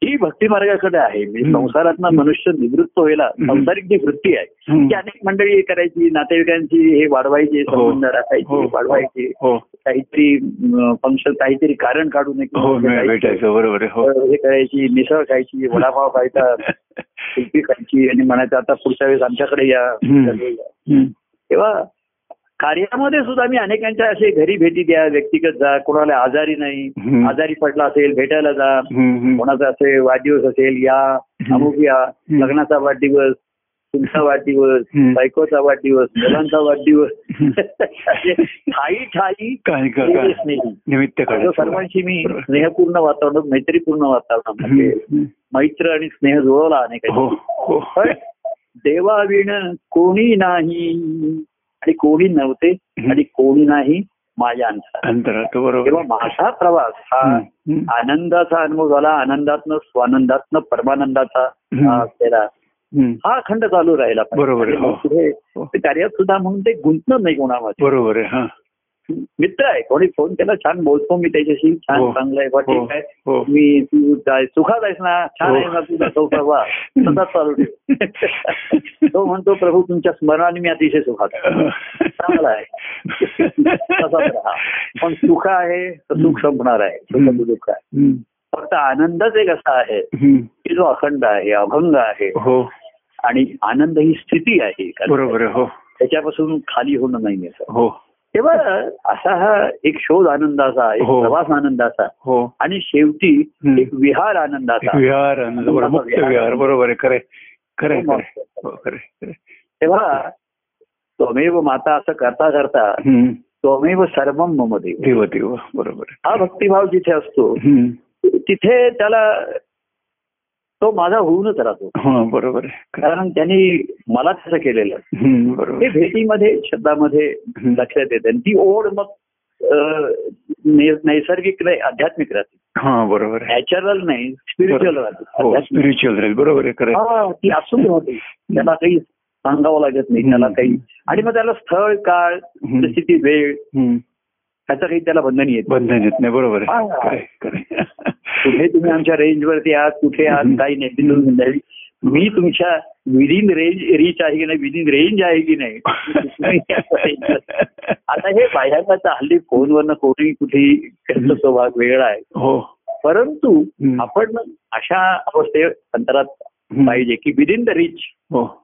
ही भक्ती मार्गाकडे आहे म्हणजे हम्म. संसारातनं मनुष्य निवृत्त व्हायला. संसारिक जी वृत्ती आहे. ती अनेक मंडळी करायची नातेवाईकांची हे वाढवायचे हो. संबंध राखायचे हो. वाढवायचे हो काहीतरी फंक्शन काहीतरी कारण काढून एक हो करायची मिसळ खायची वडापाव खायचा खायची आणि म्हणायचं आता पुढच्या वेळेस आमच्याकडे या. तेव्हा कार्यामध्ये सुद्धा मी अनेकांच्या असे घरी भेटी द्या व्यक्तिगत जा कोणाला आजारी नाही. आजारी पडला असेल भेटायला जा. कोणाचा असे वाढदिवस असेल या अमुक या लग्नाचा वाढदिवस तुमचा वाढदिवस. बायकोचा वाढदिवस मुलांचा वाढदिवस ठाई ठाई. निमित्त. सर्वांशी मी. स्नेहपूर्ण वातावरण मैत्रीपूर्ण वातावरणामध्ये हम्म. मैत्र आणि स्नेह जुळवला अनेकांनी हो हो देवाविण कोणी नाही आणि कोणी नव्हते आणि कोणी नाही माझ्या अंतरात तेव्हा माझा प्रवास हा. आनंदाचा अनुभव झाला आनंदातनं स्वानंदातनं परमानंदाचा. हा केला. हा खंड चालू राहिला. बरोबर हो. पुढे हो. कार्यात सुद्धा म्हणून ते गुंतणं नाही कोणामध्ये बरोबर आहे मित्र आहे. कोणी फोन केला छान बोलतो मी त्याच्याशी. छान हो. चांगलं आहे. हो. ठीक आहे. हो. मी तू काय सुखात आहेस ना? छान. आहे ना तुझा संसार तसाच चालू ठेव. तो म्हणतो प्रभू तुमच्या स्मरणाने मी अतिशय सुखात आहे. चांगला आहे. तसाच राहा पण सुख आहे तर सुख संपणार आहे. सुख दुःख आहे. फक्त आनंदच एक असा आहे. की जो अखंड आहे अभंग आहे. आणि आनंद ही स्थिती आहे. बरोबर हो. त्याच्यापासून खाली होणं नाही असं हो. तेव्हा असा हा एक शोध आनंदाचा एक हो. प्रवास आनंदाचा. हो. आणि शेवटी. एक विहार आनंदाचा. विहार विहार बरोबर आहे. खरे खरे हो, तेव्हा त्वमेव माता असं करता करता. त्वमेव सर्वम मम देव. देव बरोबर. हा भक्तिभाव जिथे असतो. तिथे त्याला तो माझा होऊनच राहतो. हो बरोबर. कारण त्यांनी मला तसं केलेलं हे भेटीमध्ये शब्दामध्ये. लक्षात येते. आणि ती ओढ मग नैसर्गिक नाही आध्यात्मिक राहते. हा बरोबर नॅचरल नाही स्पिरिच्युअल राहते. हो. स्पिरिच्युअल राहील. बरोबर. हा ती असून राहते. त्याला काही सांगावं लागत नाही त्याला. काही. आणि मग त्याला स्थळ काळ. परिस्थिती वेळ ह्याचं काही त्याला बंधन येत. बंधन येत नाही बरोबर. कुठे तुम्ही आमच्या रेंजवरती आहात कुठे आहात. काही नाही. मी तुमच्या विदिन रेंज रीच आहे की नाही विदिन रेंज आहे की नाही आता हे बाह्यांगाचा हल्ली फोनवरनं कोणी कुठेही त्यांचा तो भाग वेगळा आहे हो परंतु. आपण अशा अवस्थे अंतरात. पाहिजे की विदिन द रिच हो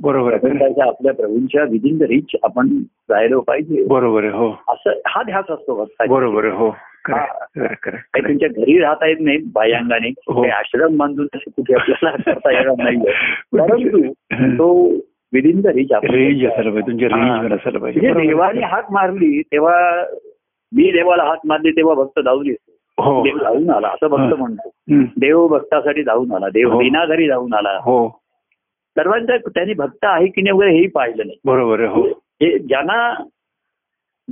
बरोबर आहे आपल्या प्रभूंच्या विदिन द रिच आपण राहिलो पाहिजे बरोबर आहे हो असं हा ध्यास असतो. बरोबर आहे हो हा. काही. तुमच्या घरी राहता येत नाही बाह्यांगाने हो. आश्रम बांधून तसे कुठे आपल्याला करता येणार नाहीये परंतु हं. तो विदिन द रिच आपण रेंज असायला पाहिजे तुमच्या हा. रेंज असायला पाहिजे म्हणजे. देवाने हात मारली तेव्हा मी देवाला हात मारली तेव्हा भक्त येतो हो देव धावून आला असं भक्त हा. म्हणतो. देव भक्तासाठी धावून आला देव हो. दिना घरी धावून आला हो सर्वांच्या त्यांनी भक्त आहे की नाही वगैरे हेही पाहिलं नाही. बरोबर हो. हे ज्यांना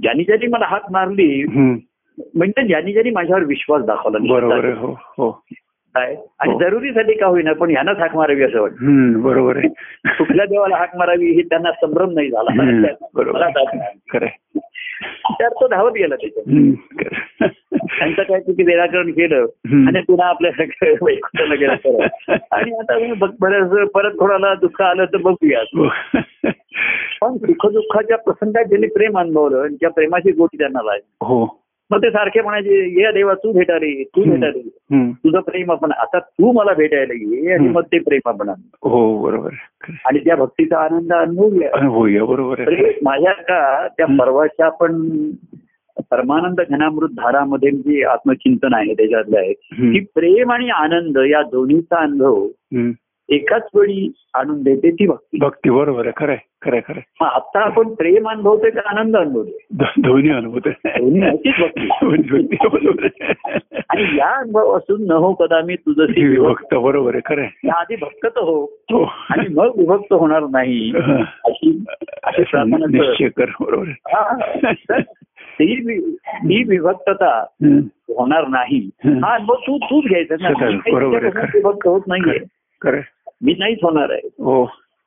ज्यांनी ज्यांनी मला हात मारली. म्हणजे ज्यांनी ज्यांनी माझ्यावर विश्वास दाखवला बरोबर आहे हो. काय आणि हो. जरुरीसाठी का होईना पण ह्यांनाच हाक मारावी असं वाटतं हम्म, बरोबर आहे कुठल्या देवाला हाक मारावी हे त्यांना संभ्रम नाही झाला बरोबर. तर तो धावत गेला त्याच्यात खरं. त्यांचं काय चुकी निराकरण केलं. आणि पुन्हा आपल्या वैकुंठाला गेला. आणि आता बरंच परत कोणाला दुःख आलं तर बघूया हो. पण सुख दुःखाच्या प्रसंगात ज्यांनी प्रेम अनुभवलं त्या प्रेमाची गोटी त्यांना लागली हो मग ते सारखे म्हणायचे ये देवा तू भेटा रे तू भेटा रे. तुझं प्रेम आपण आता तू मला भेटायला ये आणि. मग ते प्रेम आपण. हो बरोबर. आणि त्या भक्तीचा आनंद अनुभवूया बरोबर तरी माझ्या का त्या. परवाच्या आपण परमानंद घनामृत धारामध्ये जे आत्मचिंतन आहे त्याच्यातलं आहे. की प्रेम आणि आनंद या दोन्हीचा अनुभव. एकाच वेळी आणून देते ती भक्ती भक्ती बरोबर आहे खरं आहे खरं आहे, खरं आहे. मग आता आपण प्रेम अनुभवतोय का आनंद अनुभवतोय दोन्ही आहे. आणि या अनुभव असून न हो कदा मी तुझं विभक्त बरोबर आहे खरं आहे. आधी भक्त तर हो हो आणि मग विभक्त होणार नाही हा. अशी प्रार्थना. हा. ती विभक्तता. होणार नाही. हा मग तू तूच घ्यायचं विभक्त होत नाहीये आहे. मी नाहीच होणार आहे हो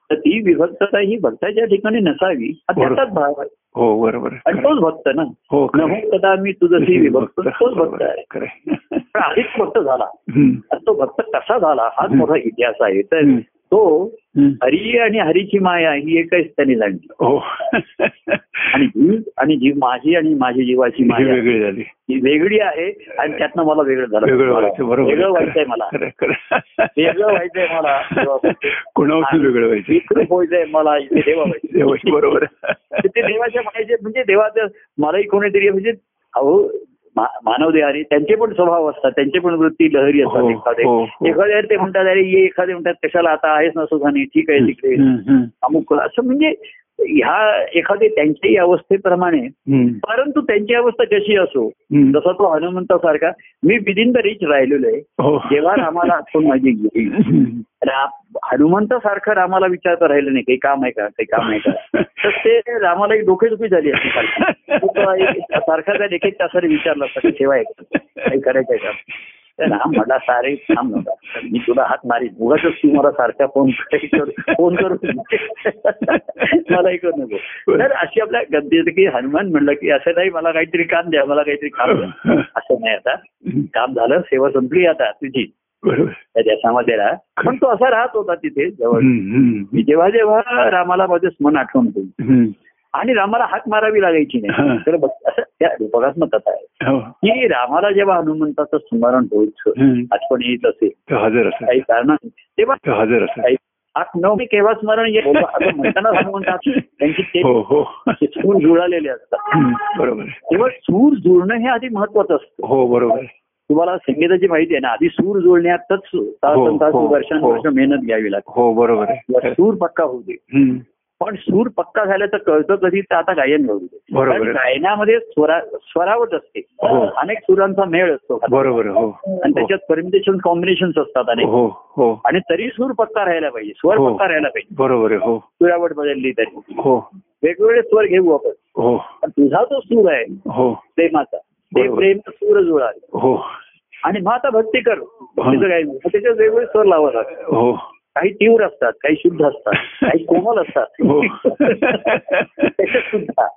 तर ती विभक्तता ही भक्ताच्या ठिकाणी नसावी हा. त्याचाच भाव आहे हो बरोबर. आणि. तोच भक्त ना हो न. हो कदा मी तुझशी विभक्त तोच भक्त आहे. पण आधीच भक्त झाला तो भक्त कसा झाला हाच. मोठा इतिहास आहे तर. तो. हरी आणि हरीची माया ही एकच त्यांनी जाणली आणि जीव माझी आणि माझी जीवाची माया वेगळी झाली ही वेगळी आहे आणि त्यातनं मला वेगळं झालं वेगळं व्हायचं बरोबर वेगळं आहे. व्हायचंय मला. वेगळं व्हायचंय मला. कोणापासून वेगळं व्हायचं विकृप व्हायचंय मला इथे देवा व्हायचंय. देवाशी बरोबर. ते देवाच्या म्हणायचे म्हणजे देवाचं मलाही कोणीतरी म्हणजे अहो मानव देहाने त्यांचे पण स्वभाव असतात त्यांचे पण वृत्ती लहरी असतात हो, एखादे हो, हो. एखाद्या ते म्हणतात अरे ये एखादे म्हणतात कशाला आता आहेस ना सुखाने ठीक आहे तिकडे अमुक असं म्हणजे ह्या एखादे त्यांच्याही अवस्थेप्रमाणे परंतु त्यांची अवस्था कशी असो. जसा तो हनुमंतासारखा मी विदिन द रिच राहिलेलो आहे. हो. जेव्हा रामाला आठवण माझी गेली. हनुमंतासारखं रामाला विचारता राहिलं नाही काही काम आहे का? काही काम आहे का? तर ते रामाला एक डोकेदुखी झाली असती सारखी. सारखा त्या एक एक तासाने विचारला असता ठेवा आहे? काही करायचंय का? तर म्हटला सारे थांब नका तर मी तुला हात मारीन. उगाच तू मला सारखा फोन फोन करू मलाही करू नको. तर अशी आपल्या गद्दीत की हनुमान म्हणलं की असं नाही मला काहीतरी काम द्या मला काहीतरी काम द्या. असं नाही आता. काम झालं सेवा संपली आता तुझी. बरोबर. त्या देशामध्ये राहा. पण तो असा राहत होता तिथे जवळ. मी जेव्हा जेव्हा रामाला माझं स्मरण आठवण हम्म. आणि रामाला हाक मारावी लागायची हा. नाही तर बघ, असं त्या रूपकात्मक कथा आहे. हो. की रामाला जेव्हा हनुमंताचं स्मरण होत. आठवण येत असेल तो हजर असेल. काही कारणाने तेव्हा हजर असेल. काही हाक न मी केव्हा स्मरण येईल? असं म्हणताना हनुमंतात त्यांची ते हो हो. सूर जुळालेले असतात. बरोबर. तेव्हा सूर जुळणं हे आधी महत्वाचं असतं. हो बरोबर. तुम्हाला संगीताची माहिती आहे ना आधी सूर जुळण्यातच तास हो, तास हो, वर्षानुवर्ष हो. मेहनत घ्यावी लागते. हो बरोबर सूर पक्का होऊ दे. पण सूर पक्का झाल्याचं कळतं कधी तर आता गायन घडू. गायनामध्ये स्वरा स्वरावट असते. हो. अनेक सुरांचा मेळ असतो. बरोबर. हो. आणि त्याच्यात परमिटेशन कॉम्बिनेशन असतात अनेक. हो हो. आणि तरी सूर पक्का राहायला पाहिजे. स्वर. पक्का राहायला पाहिजे. बरोबर हो. सुरावट बदलली तरी. हो. वेगवेगळे स्वर घेऊ आपण. हो. तुझा जो सूर आहे. हो. प्रेमाचा. ते. प्रेम सूर जुळाल. हो. आणि मग आता भक्ती कर. काय त्याच्यात वेगवेगळे स्वर लावत लागतात. हो. काही तीव्र असतात काही शुद्ध असतात काही कोमल असतात. हो. त्याच्यात सुद्धा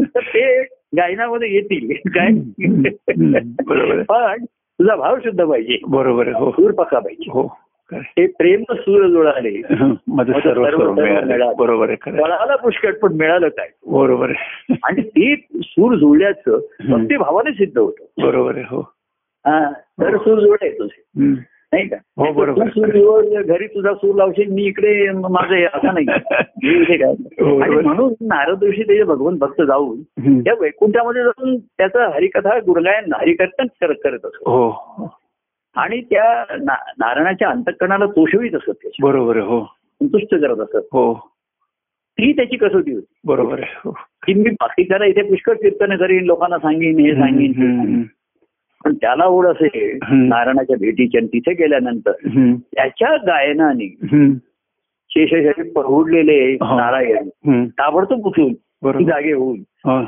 तर ते गायनामध्ये येतील. काय? हम्म, बरोबर. आहे. पण तुझा भाव शुद्ध पाहिजे. बरोबर हो. सूर पक्का पाहिजे. हो ते प्रेम सूर मिळालं. बरोबर. फळाला पुष्कळ पण मिळालं काय? बरोबर आणि ते सूर जुळल्याचं भक्ती भावाने सिद्ध होतं. बरोबर आहे हो. हा तर सूर हम्म. नाही का? हो, बरोबर. घरी तुझा सूर लावशील मी इकडे माझं हे असं नाही. हो, आणि. म्हणून नारद ऋषी ते भगवान भक्त जाऊन. त्या वैकुंठामध्ये जाऊन त्याचा हरिकथा गुरगायन हरिकर्तन करत करत असतो हो. आणि त्या नारायणाच्या अंतकरणाला तोषवीत असत. बरोबर हो. संतुष्ट करत असत हो. ती त्याची कसोटी होती. बरोबर आहे हो. की मी बाकीच्याला इथे पुष्कळ कीर्तन करीन लोकांना सांगेन हे सांगेन. पण त्याला ओढ हम्म. नारायणाच्या भेटीची आणि तिथे गेल्यानंतर. त्याच्या गायनाने. शेषशाही परहुडलेले हा. नारायण. ताबडतोब उठून जागे होऊन हो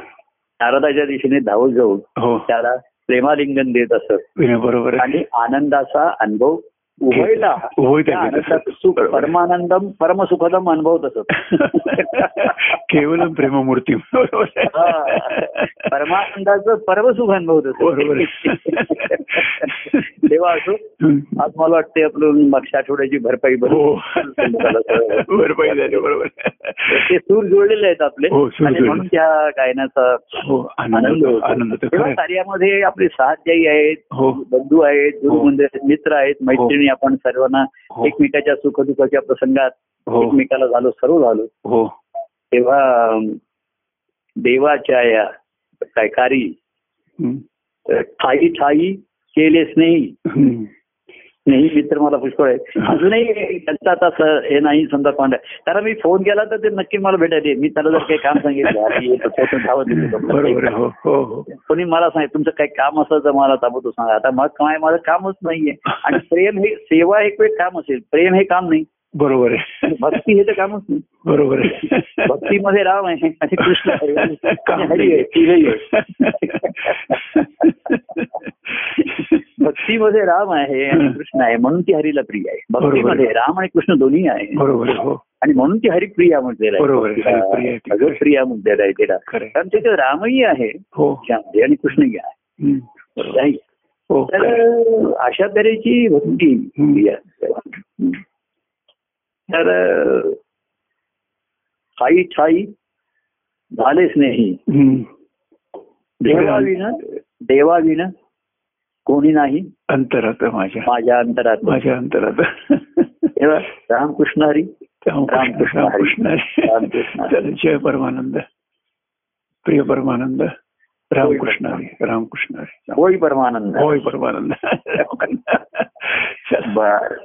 नारदाच्या दिशेने धावत जाऊन हो त्याला प्रेमालिंगन देत असत बरोबर आणि आनंदाचा अनुभव उभयला. परमानंदम परमसुखदम अनुभवत असत केवलम प्रेममूर्ती. हा. परमानंदाचं परमसुख अनुभवत बरोबर. असत तेव्हा असो. आज मला वाटते आपलं मागच्या आठवड्याची भरपाई हो. बरोबर बरोबर झाली बरोबर. ते सूर जुळलेले आहेत आपले. हो. म्हणून त्या गायनाचा हो आनंद. कार्यामध्ये आपले सहाध्यायी आहेत हो. बंधू आहेत गुरुबंधू आहेत मित्र आहेत मैत्रिणी आपण सर्वांना हो. एकमेकाच्या सुखदुःखाच्या प्रसंगात हो. एकमेकाला झालो सर्व झालो हो तेव्हा देवाच्या या काय कारी. ठाई ठाई केले स्नेही हम्म. स्नेही मित्र मला पुष्कळ आहे अजूनही त्यांचा आता हे नाही समजा आहे. कारण मी फोन केला तर ते नक्की मला भेटायला येईल. मी त्याला जर काही काम सांगितलं. हो हो हो. कोणी मला सांग तुमचं काही काम असेल तर मला ताबडतोब सांगा. आता मग काय माझं कामच नाहीये. आणि प्रेम हे सेवा एक वेळ काम असेल प्रेम हे काम नाही. बरोबर आहे. भक्ती हे तर कामच नाही. बरोबर आहे. भक्तीमध्ये राम आहे आणि कृष्ण. भक्तीमध्ये राम आहे आणि कृष्ण आहे म्हणून ती हरीला प्रिय आहे. भक्तीमध्ये राम आणि कृष्ण दोन्ही आहे. बरोबर हो. आणि म्हणून ती हरिप्रिया म्हटलेलं बरोबर आहे. भगवप्रिया म्हटलेलं आहे तिला. कारण तिथे रामही आहे हो. आणि कृष्णही आहे. हो. तर. अशा तऱ्हेची भक्ती तर ठाई ठाई झालेच नाही. देवाविना देवाविना कोणी नाही. अंतरात माझ्या. माझ्या अंतरात. माझ्या अंतरात. तेव्हा रामकृष्ण हरी. रामकृष्ण रामकृष्ण परमानंद. प्रिय परमानंद रामकृष्ण हरी रामकृष्ण हरी. होय परमानंद. होय परमानंद. बर